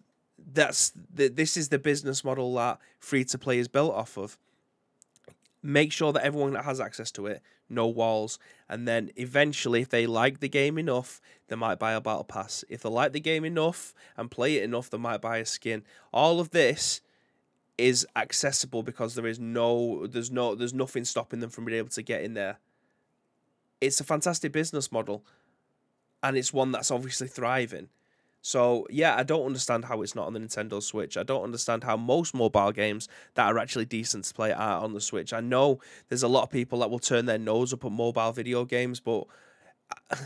that's the, this is the business model that free to play is built off of make sure that everyone that has access to it, no walls, and then eventually, if they like the game enough, they might buy a battle pass. If they like the game enough and play it enough, they might buy a skin. All of this is accessible because there is no, there's no, there's nothing stopping them from being able to get in there. It's a fantastic business model, and it's one that's obviously thriving. So yeah, I don't understand how it's not on the Nintendo Switch. I don't understand how most mobile games that are actually decent to play are on the Switch. I know there's a lot of people that will turn their nose up at mobile video games, but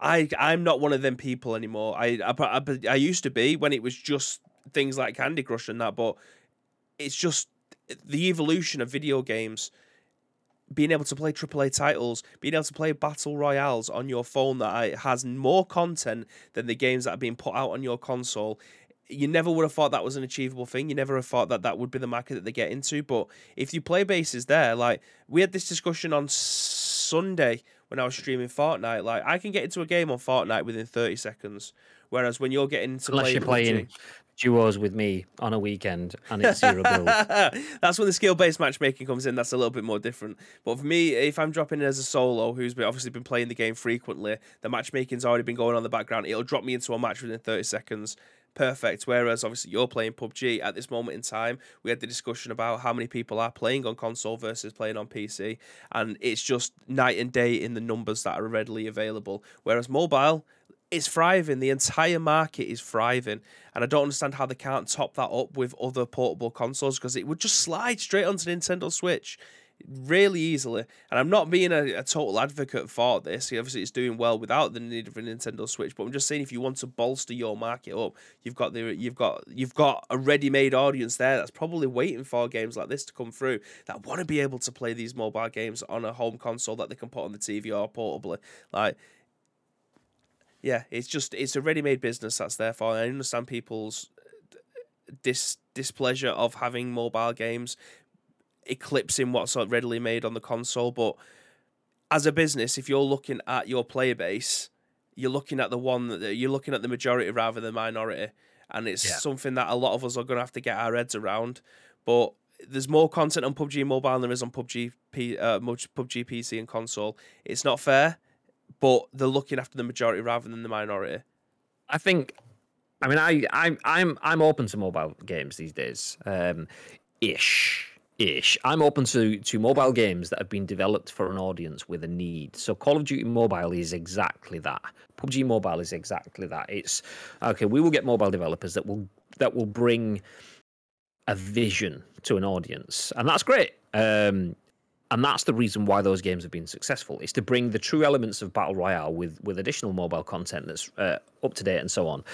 I I'm not one of them people anymore. I I, I, I used to be when it was just things like Candy Crush and that, but it's just the evolution of video games being able to play AAA titles, being able to play battle royales on your phone that has more content than the games that are being put out on your console. You never would have thought that was an achievable thing. You never have thought that that would be the market that they get into. But if you play bases there, like we had this discussion on Sunday when I was streaming Fortnite, like I can get into a game on Fortnite within 30 seconds. Whereas when you're getting to unless play you're playing duos with me on a weekend and it's zero build. That's when the skill based matchmaking comes in. That's a little bit more different. But for me, if I'm dropping in as a solo who's been, obviously been playing the game frequently, the matchmaking's already been going on in the background. It'll drop me into a match within 30 seconds. Perfect. Whereas obviously you're playing PUBG at this moment in time. We had the discussion about how many people are playing on console versus playing on PC, and it's just night and day in the numbers that are readily available. Whereas mobile, is thriving. The entire market is thriving, and I don't understand how they can't top that up with other portable consoles because it would just slide straight onto Nintendo Switch really easily. And I'm not being a, a, total advocate for this. Obviously, it's doing well without the need of a Nintendo Switch. But I'm just saying, if you want to bolster your market up, you've got the you've got you've got a ready-made audience there that's probably waiting for games like this to come through that want to be able to play these mobile games on a home console that they can put on the TV or portably. Like yeah, it's just it's a ready-made business that's there for. I understand people's dis displeasure of having mobile games eclipsing what's readily made on the console, but as a business, if you're looking at your player base, you're looking at the one that you're looking at the majority rather than minority, and it's yeah. something that a lot of us are going to have to get our heads around. But there's more content on PUBG Mobile than there is on PUBG P, uh, PUBG PC and console. It's not fair but they're looking after the majority rather than the minority. I think. I mean, I, I, I'm, I'm open to mobile games these days. Um, ish, ish. I'm open to to mobile games that have been developed for an audience with a need. So Call of Duty Mobile is exactly that. PUBG Mobile is exactly that. It's okay. We will get mobile developers that will that will bring a vision to an audience, and that's great. Um, and that's the reason why those games have been successful is to bring the true elements of battle royale with with additional mobile content that's uh, up to date and so on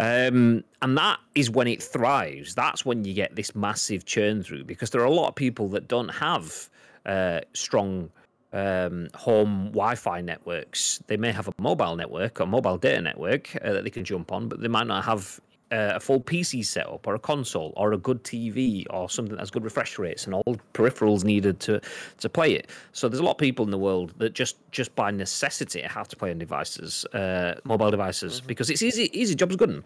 um, and that is when it thrives that's when you get this massive churn through because there are a lot of people that don't have uh, strong um, home Wi-Fi networks. They may have a mobile network or mobile data network uh, that they can jump on, but they might not have uh, a full PC setup or a console or a good TV or something that's good refresh rates and all peripherals needed to to play it. So there's a lot of people in the world that just just by necessity have to play on devices, uh, mobile devices, mm-hmm. because it's easy. Easy job's good.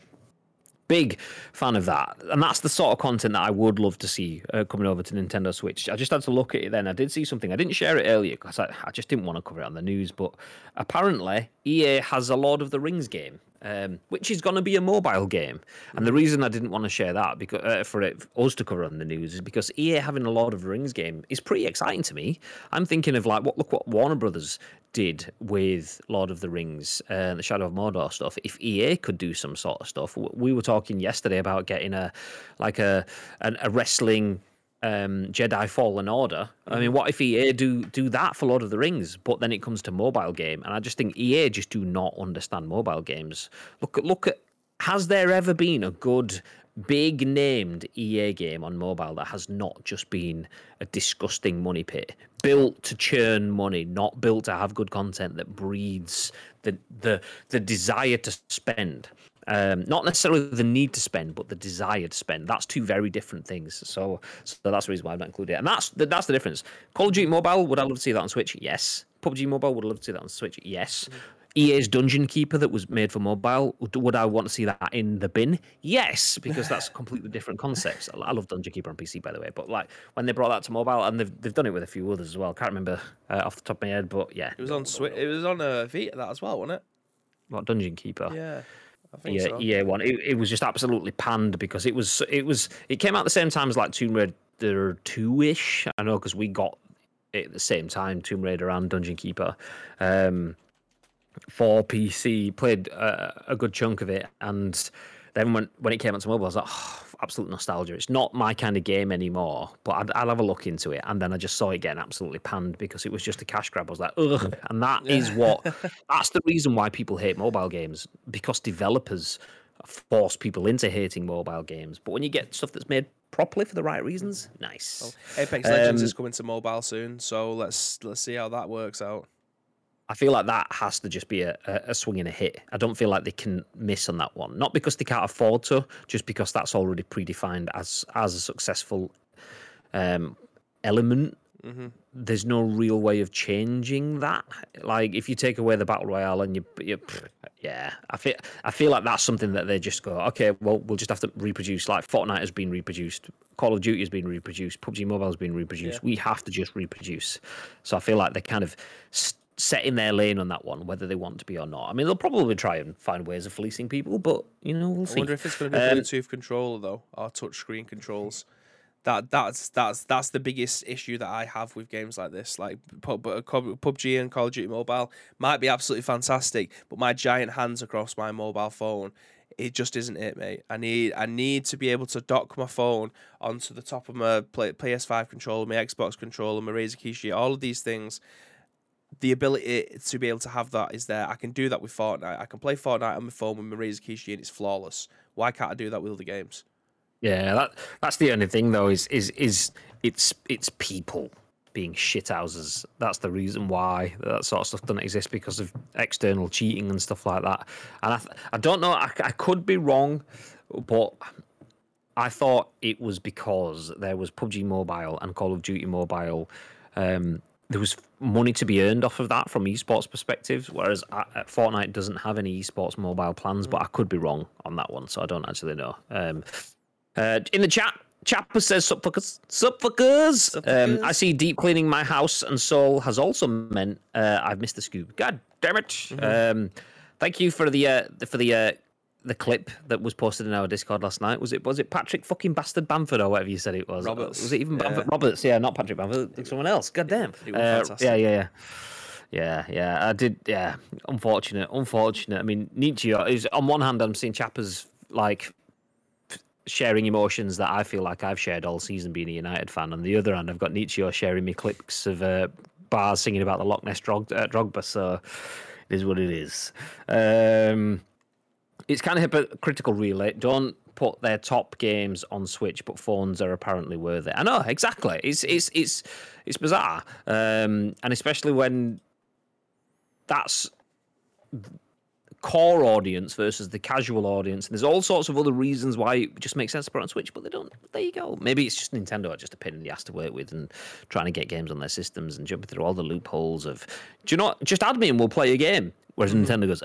Big fan of that, and that's the sort of content that I would love to see uh, coming over to Nintendo Switch. I just had to look at it then. I did see something. I didn't share it earlier because I, I just didn't want to cover it on the news. But apparently, EA has a Lord of the Rings game um, which is going to be a mobile game. And the reason I didn't want to share that because uh, for it, us to cover on the news is because EA having a Lord of the Rings game is pretty exciting to me. I'm thinking of like what look what Warner Brothers did with Lord of the Rings and uh, the Shadow of Mordor stuff. If EA could do some sort of stuff, we were talking yesterday about getting a like a a, a wrestling um, Jedi Fallen Order. I mean, what if EA do do that for Lord of the Rings, but then it comes to mobile game? And I just think EA just do not understand mobile games. Look at look at has there ever been a good big named EA game on mobile that has not just been a disgusting money pit, built to churn money, not built to have good content that breeds the the the desire to spend. Um, not necessarily the need to spend, but the desire to spend. That's two very different things. So, so that's the reason why I've not included it. And that's the, that's the difference. Call of Duty Mobile, would I love to see that on Switch? Yes. PUBG Mobile, would I love to see that on Switch? Yes. Mm-hmm. EA's Dungeon Keeper that was made for mobile, would I want to see that in the bin? Yes, because that's completely different concepts. I love Dungeon Keeper on PC, by the way, but like when they brought that to mobile, and they've, they've done it with a few others as well. Can't remember uh, off the top of my head, but yeah, it was on Switch. It was on a uh, Vita that as well, wasn't it? What Dungeon Keeper? Yeah yeah, so. EA one. It, it was just absolutely panned because it was it was it came out at the same time as like Tomb Raider two ish. I know because we got it at the same time, Tomb Raider and Dungeon Keeper, um, for PC. Played a good chunk of it, and then when when it came out to mobile, I was like, oh, absolute nostalgia. It's not my kind of game anymore, but I'd, I'll have a look into it. And then I just saw it getting absolutely panned because it was just a cash grab. I was like, ugh. And that is what, that's the reason why people hate mobile games because developers force people into hating mobile games. But when you get stuff that's made properly for the right reasons, nice. Well, Apex Legends um, is coming to mobile soon, so let's let's see how that works out. I feel like that has to just be a, a swing and a hit. I don't feel like they can miss on that one. Not because they can't afford to, just because that's already predefined as as a successful um, element. Mm-hmm. There's no real way of changing that. Like if you take away the battle royale and you, you yeah, I feel I feel like that's something that they just go, okay, well we'll just have to reproduce. Like Fortnite has been reproduced, Call of Duty has been reproduced, PUBG Mobile has been reproduced. Yeah. We have to just reproduce. So I feel like they kind of. St- set in their lane on that one, whether they want to be or not. I mean, they'll probably try and find ways of fleecing people, but you know, we'll see. I wonder if it's going to be a um, Bluetooth controller though, or touchscreen controls. That that's that's that's the biggest issue that I have with games like this. Like PUBG and Call of Duty Mobile might be absolutely fantastic, but my giant hands across my mobile phone, it just isn't it, mate. I need I need to be able to dock my phone onto the top of my PS5 controller, my Xbox controller, my Razer Kishi, all of these things the ability to be able to have that is there. I can do that with Fortnite. I can play Fortnite on my phone with Razer Kishi and it's flawless. Why can't I do that with other games? Yeah, that that's the only thing though is is is it's it's people being shithouses. That's the reason why that sort of stuff doesn't exist because of external cheating and stuff like that. And I I don't know. I, I could be wrong, but I thought it was because there was PUBG Mobile and Call of Duty Mobile. Um, there was money to be earned off of that from esports perspectives, whereas Fortnite doesn't have any esports mobile plans. But I could be wrong on that one, so I don't actually know. Um, uh, in the chat, Chapper says, Sup fuckers. Sup fuckers. Um, I see deep cleaning my house and soul has also meant uh, I've missed the scoop. God damn it. Mm-hmm. Um, thank you for the uh, for the uh, the clip that was posted in our Discord last night. Was it was it Patrick fucking bastard Bamford or whatever you said it was? Roberts. Was it even Bamford? Yeah. Roberts? Yeah, not Patrick Bamford. Someone else. God damn. Uh, yeah, yeah, yeah. Yeah, yeah, I did. Yeah, unfortunate, unfortunate. I mean, Nietzsche is on one hand, I'm seeing Chappers like sharing emotions that I feel like I've shared all season being a United fan. On the other hand, I've got Nietzsche sharing me clips of uh, bars singing about the Loch Ness Drog- uh, Drogba. So it is what it is. Um, it's kind of hypocritical, really. Don't put their top games on Switch, but phones are apparently worth it. I know exactly. It's it's it's it's bizarre, um, and especially when that's core audience versus the casual audience. And there's all sorts of other reasons why it just makes sense to put on Switch, but they don't. There you go. Maybe it's just Nintendo are just a pain in the ass to work with and trying to get games on their systems and jumping through all the loopholes of, do you what? Just add me and we'll play a game. Whereas Nintendo goes,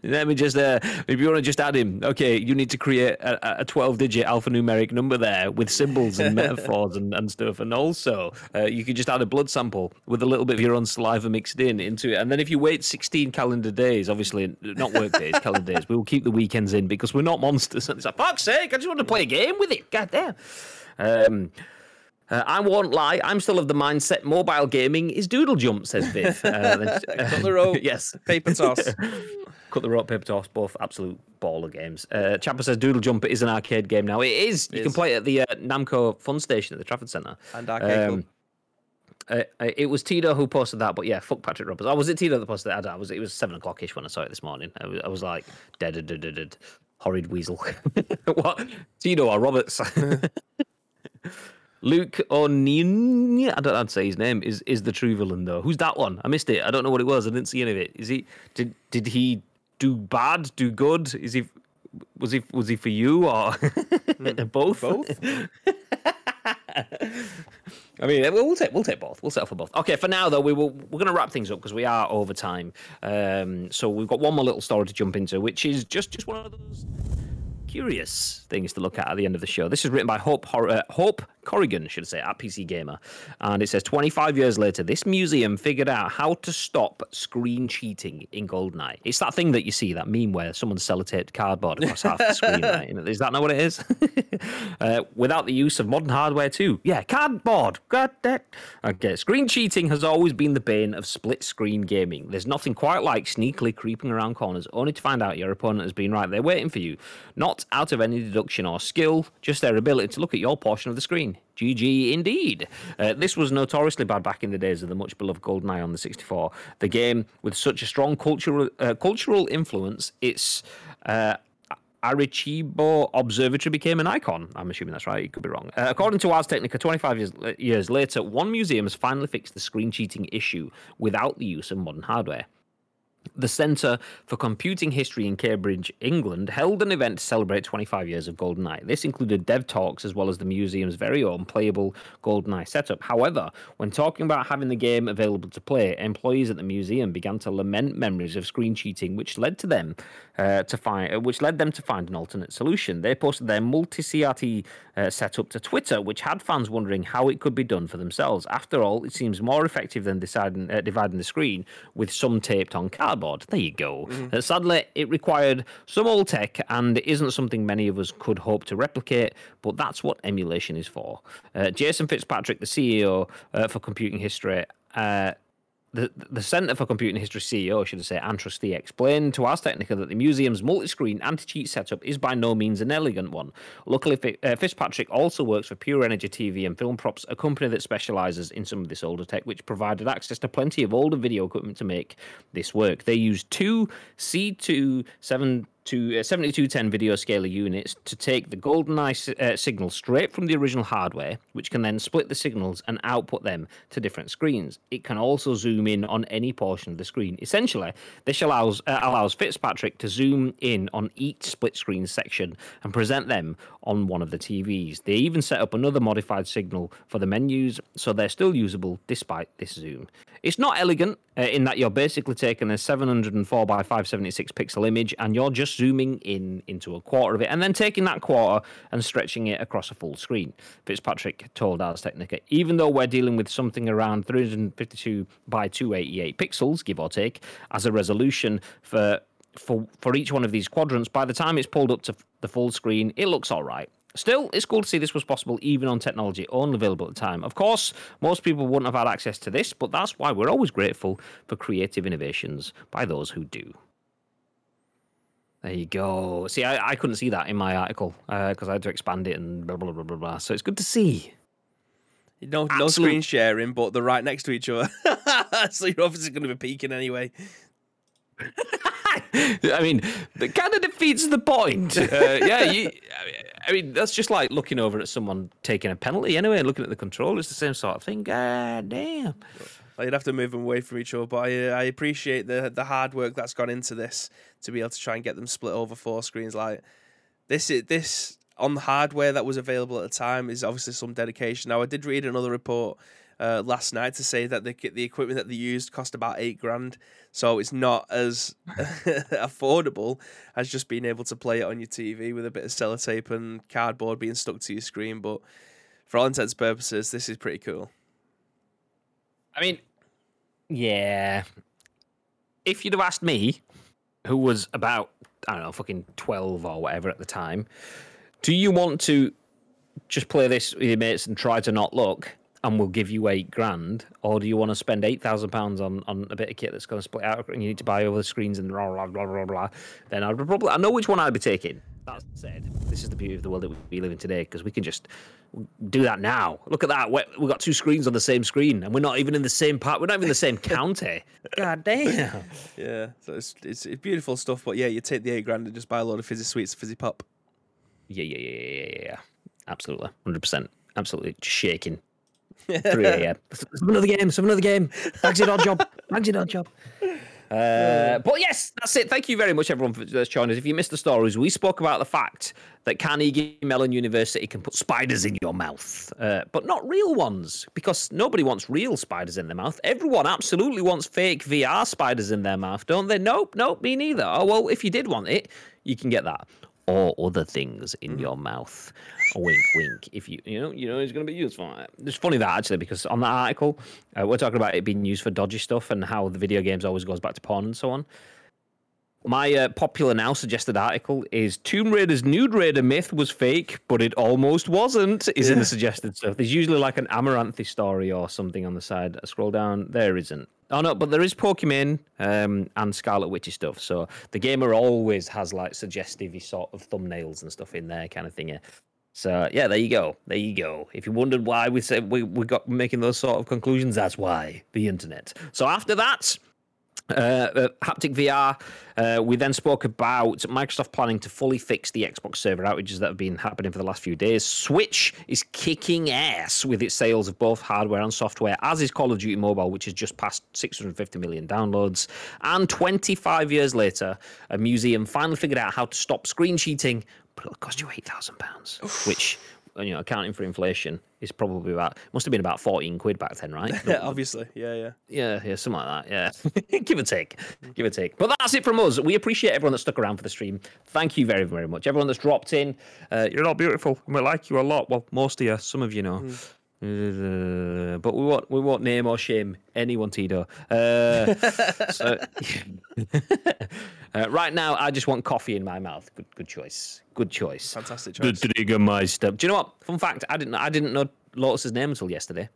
let me just, uh, if you want to just add him, okay, you need to create a, a 12 digit alphanumeric number there with symbols and metaphors and, and stuff. And also, uh, you could just add a blood sample with a little bit of your own saliva mixed in into it. And then if you wait 16 calendar days, obviously not work days, calendar days, we will keep the weekends in because we're not monsters. And it's like, fuck's sake, I just want to play a game with it. God damn. Um, uh, I won't lie. I'm still of the mindset mobile gaming is doodle jump, says Viv. Uh, Cut the rope. yes. Paper toss. Cut the rope, paper toss, both absolute baller games. Uh, Chapper says Doodle Jump is an arcade game now. It is. It you is. can play it at the uh, Namco Fun Station at the Trafford Centre. And arcade um, uh, uh, it was Tito who posted that, but yeah, fuck Patrick Roberts. Oh, was it Tito that posted that? I was. It was seven o'clock ish when I saw it this morning. I was, I was like, dead, dead, dead, dead, horrid weasel. what? Tito or Roberts? Luke O'Neill, I don't know how to say his name, is is the true villain though. Who's that one? I missed it. I don't know what it was. I didn't see any of it. Is he did did he do bad, do good? Is he was he was he for you or both? Both. I mean, we'll take we'll take both. We'll settle for both. Okay, for now though, we will we're going to wrap things up because we are over time. Um, so we've got one more little story to jump into, which is just just one of those curious things to look at at the end of the show. This is written by Hope, uh, Hope Corrigan, should I say, at PC Gamer. And it says 25 years later, this museum figured out how to stop screen cheating in GoldenEye. It's that thing that you see, that meme where someone sellotaped cardboard across half the screen. Right? Is that not what it is? uh, without the use of modern hardware, too. Yeah, cardboard. Got that. Okay, screen cheating has always been the bane of split screen gaming. There's nothing quite like sneakily creeping around corners only to find out your opponent has been right there waiting for you. Not out of any deduction or skill, just their ability to look at your portion of the screen. GG indeed. Uh, this was notoriously bad back in the days of the much beloved GoldenEye on the 64. The game, with such a strong cultural uh, cultural influence, its uh, Arecibo Observatory became an icon. I'm assuming that's right. It could be wrong. Uh, according to Ars Technica, 25 years, years later, one museum has finally fixed the screen cheating issue without the use of modern hardware. The Centre for Computing History in Cambridge, England, held an event to celebrate 25 years of GoldenEye. This included dev talks as well as the museum's very own playable GoldenEye setup. However, when talking about having the game available to play, employees at the museum began to lament memories of screen cheating, which led to them uh, to find, uh, which led them to find an alternate solution. They posted their multi-CRT uh, setup to Twitter, which had fans wondering how it could be done for themselves. After all, it seems more effective than deciding, uh, dividing the screen with some taped on cardboard. There you go. Mm-hmm. Uh, sadly, it required some old tech and it isn't something many of us could hope to replicate, but that's what emulation is for. Uh, Jason Fitzpatrick, the CEO uh, for Computing History, uh, the, the Centre for Computing History CEO, should I say, Antrusty, explained to Ars Technica that the museum's multi screen anti cheat setup is by no means an elegant one. Luckily, uh, Fitzpatrick also works for Pure Energy TV and Film Props, a company that specialises in some of this older tech, which provided access to plenty of older video equipment to make this work. They use two C2 7 to uh, 7210 video scaler units to take the GoldenEye uh, signal straight from the original hardware, which can then split the signals and output them to different screens. It can also zoom in on any portion of the screen. Essentially, this allows uh, allows Fitzpatrick to zoom in on each split screen section and present them on one of the TVs. They even set up another modified signal for the menus, so they're still usable despite this zoom. It's not elegant uh, in that you're basically taking a 704 by 576 pixel image and you're just zooming in into a quarter of it and then taking that quarter and stretching it across a full screen. Fitzpatrick told Ars Technica, even though we're dealing with something around 352 by 288 pixels, give or take, as a resolution for for for each one of these quadrants, by the time it's pulled up to the full screen, it looks all right. Still, it's cool to see this was possible even on technology only available at the time. Of course, most people wouldn't have had access to this, but that's why we're always grateful for creative innovations by those who do. There you go. See, I, I couldn't see that in my article because uh, I had to expand it and blah, blah, blah, blah, blah. So it's good to see. No, no screen sharing, but they're right next to each other. so you're obviously going to be peeking anyway. I mean, that kind of defeats the point. Uh, yeah, you, I mean, that's just like looking over at someone taking a penalty anyway, and looking at the control. It's the same sort of thing. God damn. You'd have to move them away from each other, but I, I appreciate the the hard work that's gone into this to be able to try and get them split over four screens. Like this, is this on the hardware that was available at the time is obviously some dedication. Now, I did read another report uh, last night to say that the the equipment that they used cost about eight grand, so it's not as affordable as just being able to play it on your TV with a bit of sellotape and cardboard being stuck to your screen. But for all intents and purposes, this is pretty cool. I mean, yeah. If you'd have asked me, who was about I don't know, fucking twelve or whatever at the time, do you want to just play this with your mates and try to not look? And we'll give you eight grand, or do you want to spend eight thousand pounds on on a bit of kit that's going to split out, and you need to buy over the screens and blah blah blah blah blah? Then I'd probably I know which one I'd be taking. That said, this is the beauty of the world that we live in today because we can just do that now. Look at that. We've got two screens on the same screen, and we're not even in the same part. We're not even in the same county. God damn. Yeah, so it's, it's, it's beautiful stuff. But yeah, you take the eight grand and just buy a load of fizzy sweets, fizzy pop. Yeah, yeah, yeah, yeah, yeah. Absolutely, hundred percent. Absolutely shaking. 3 a.m. Let's have another game. Let's have another game. Thanks, your odd job. Thanks, your odd job. Uh, but yes, that's it. Thank you very much, everyone, for joining us. If you missed the stories, we spoke about the fact that Carnegie Mellon University can put spiders in your mouth, uh, but not real ones, because nobody wants real spiders in their mouth. Everyone absolutely wants fake VR spiders in their mouth, don't they? Nope, nope, me neither. Oh, well, if you did want it, you can get that. Or other things in your mouth. wink, wink. If you, you know, you know, it's going to be useful. It's funny that actually, because on that article, uh, we're talking about it being used for dodgy stuff and how the video games always goes back to porn and so on. My uh, popular now suggested article is Tomb Raider's Nude Raider myth was fake, but it almost wasn't. Is yeah. in the suggested stuff. There's usually like an Amaranthe story or something on the side. I scroll down, there isn't. Oh no, but there is Pokemon um, and Scarlet Witchy stuff. So the gamer always has like suggestive sort of thumbnails and stuff in there, kind of thing. So yeah, there you go. There you go. If you wondered why we said we, we got making those sort of conclusions, that's why the internet. So after that, uh, uh, haptic VR. Uh, we then spoke about Microsoft planning to fully fix the Xbox server outages that have been happening for the last few days. Switch is kicking ass with its sales of both hardware and software, as is Call of Duty Mobile, which has just passed 650 million downloads. And 25 years later, a museum finally figured out how to stop screen cheating, but it'll cost you £8,000, which you know, accounting for inflation is probably about must have been about fourteen quid back then, right? Obviously, yeah, yeah, yeah, yeah, something like that. Yeah, give or take, give or take. But that's it from us. We appreciate everyone that stuck around for the stream. Thank you very, very much. Everyone that's dropped in, uh, you're all beautiful, and we like you a lot. Well, most of you, some of you know. Mm. Uh, but we won't we won't name or shame anyone, Tito. Uh, so, uh, right now, I just want coffee in my mouth. Good good choice. Good choice. Fantastic choice. The Diggermeister. Do you know what? Fun fact: I didn't I didn't know Lotus's name until yesterday.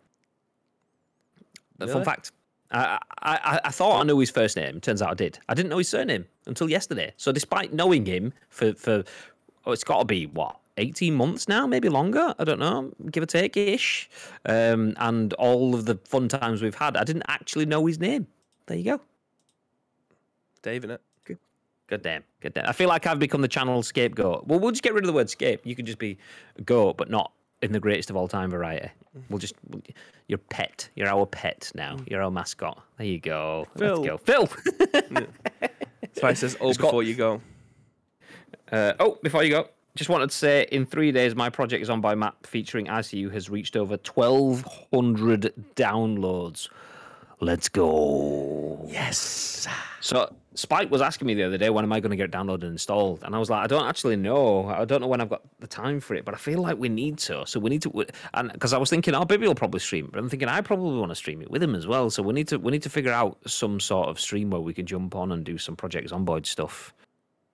Really? Fun fact. I, I I thought I knew his first name. Turns out I did. I didn't know his surname until yesterday. So despite knowing him for for oh, it's got to be what 18 months now, maybe longer. I don't know, give or take ish. Um, and all of the fun times we've had, I didn't actually know his name. There you go. Dave, it. Good. Good damn. Good damn. I feel like I've become the channel scapegoat. Well, we'll just get rid of the word scape. You can just be goat, but not in the greatest of all time variety. We'll just your pet. You're our pet now. You're our mascot. There you go. Phil. Let's go. Phil. It says oh before you go. Uh, oh, before you go. Just wanted to say, in three days, my Project Zomboid map featuring ICU has reached over 1,200 downloads. Let's go. Yes. So Spike was asking me the other day, when am I going to get it downloaded and installed? And I was like, I don't actually know. I don't know when I've got the time for it, but I feel like we need to. So we need to, and because I was thinking, oh, Bibby will probably stream but I'm thinking I probably want to stream it with him as well. So we need to, we need to figure out some sort of stream where we can jump on and do some Project Zomboid stuff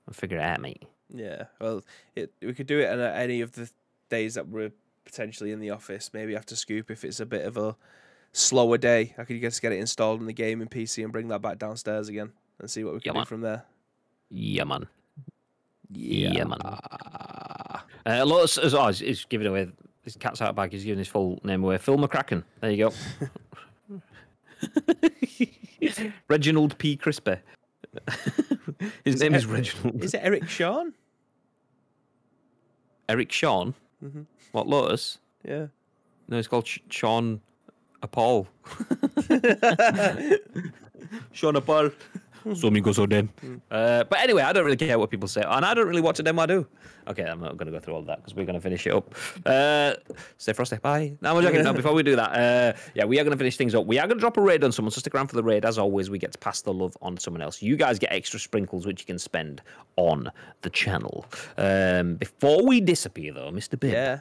and figure it out, mate. Yeah, well, it, we could do it on any of the days that we're potentially in the office. Maybe after Scoop if it's a bit of a slower day. I could just get it installed in the gaming PC and bring that back downstairs again and see what we can yeah, do from there. Yeah, man. Yeah, yeah man. Uh, Lotus, as always, is giving away his cat's out of bag. He's giving his full name away. Phil McCracken. There you go. Reginald P. Crispy. his is name is Reginald. Is it Eric Sean? Eric Sean. Mm-hmm. What Lotus? Yeah. No, it's called Sean Paul. Sean Paul. So me go so then. Uh, but anyway, I don't really care what people say, and I don't really watch them. I do. Okay, I'm not going to go through all that because we're going to finish it up. Uh, stay frosty. Bye. No, I'm joking. now before we do that, uh, yeah, we are going to finish things up. We are going to drop a raid on someone, so stick around for the raid. As always, we get to pass the love on to someone else. You guys get extra sprinkles, which you can spend on the channel. Um, before we disappear, though, Mr. Bib, Yeah.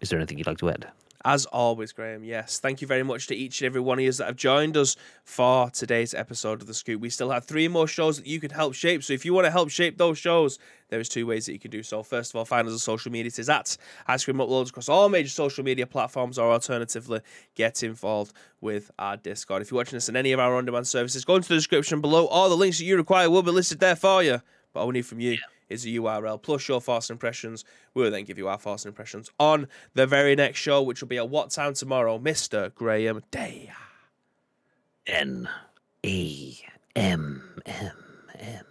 is there anything you'd like to add? As always, Graham, yes. Thank you very much to each and every one of you that have joined us for today's episode of The Scoop. We still have three more shows that you can help shape. So if you want to help shape those shows, there is two ways that you can do so. First of all, find us on social media. It is at Ice Cream Uploads across all major social media platforms, or alternatively, get involved with our Discord. If you're watching us on any of our on-demand services, go into the description below. All the links that you require will be listed there for you. But all we need from you is a URL plus your first impressions. We will then give you our first impressions on the very next show, which will be at what time tomorrow, Mr. Graham Day. N A M M M.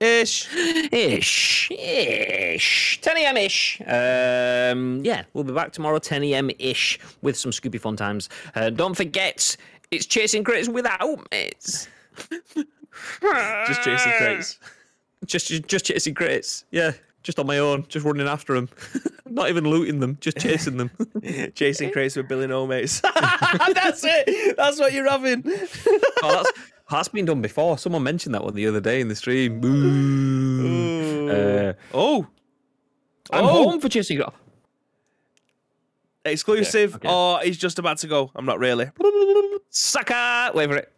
Ish. Ish. Ish. 10 a.m. ish. Um, yeah, we'll be back tomorrow, 10 a.m. ish, with some Scooby Fun Times. Uh, don't forget, it's Chasing Crits without mates. Just chasing crates. Just, just, chasing crits. Yeah, just on my own, just running after them. Not even looting them, just chasing them. Chasing crates with Billy No Mates. That's it. That's what you're having. oh, that's, that's been done before. Someone mentioned that one the other day in the stream. Uh, oh, I'm Oh. home for chasing. exclusive. okay. Oh, he's just about to go. I'm not really. Sucker! Wait for it.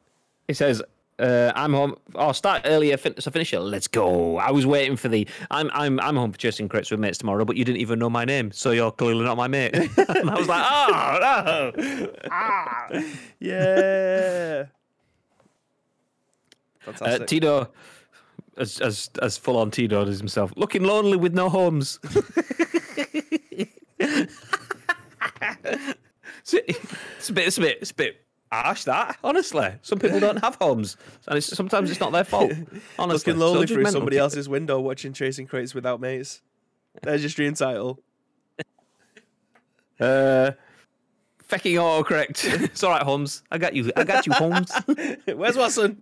It says, uh, "I'm home." Oh, start earlier, fin- so finish it. Let's go. I was waiting for the. I'm I'm I'm home for chasing crits with mates tomorrow, but you didn't even know my name, so you're clearly not my mate. and I was like, oh no. Ah. Yeah. Uh, Fantastic. Tito, as as as full on Tito as himself, looking lonely with no homes. it's a bit, it's a bit, it's a bit harsh. That honestly, some people don't have homes, and it's, sometimes it's not their fault. Honestly, Looking lonely So through somebody else's window watching Chasing Crates without mates. There's your stream title. Uh, fecking autocorrect. it's all right, Holmes. I got you. I got you, Holmes. Where's Watson?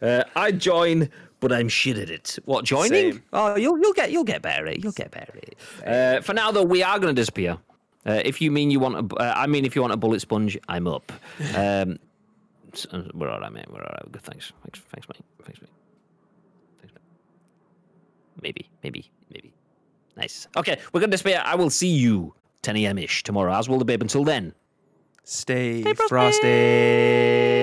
Uh, I join, but I'm shit at it. What joining? Same. Oh, you'll you'll get you'll get better at it. You'll get better at it. Uh, for now, though, we are going to disappear. Uh, if you mean you want a, uh, I mean, if you want a bullet sponge, I'm up. Um, s- uh, we're all right, mate. We're all right. Good. Thanks. Thanks. Thanks, mate. Thanks, mate. Thanks, mate. Maybe. Maybe. Maybe. Nice. Okay, we're going to disappear. I will see you 10 a.m. ish tomorrow, as will the babe. Until then. Stay frosty. frosty.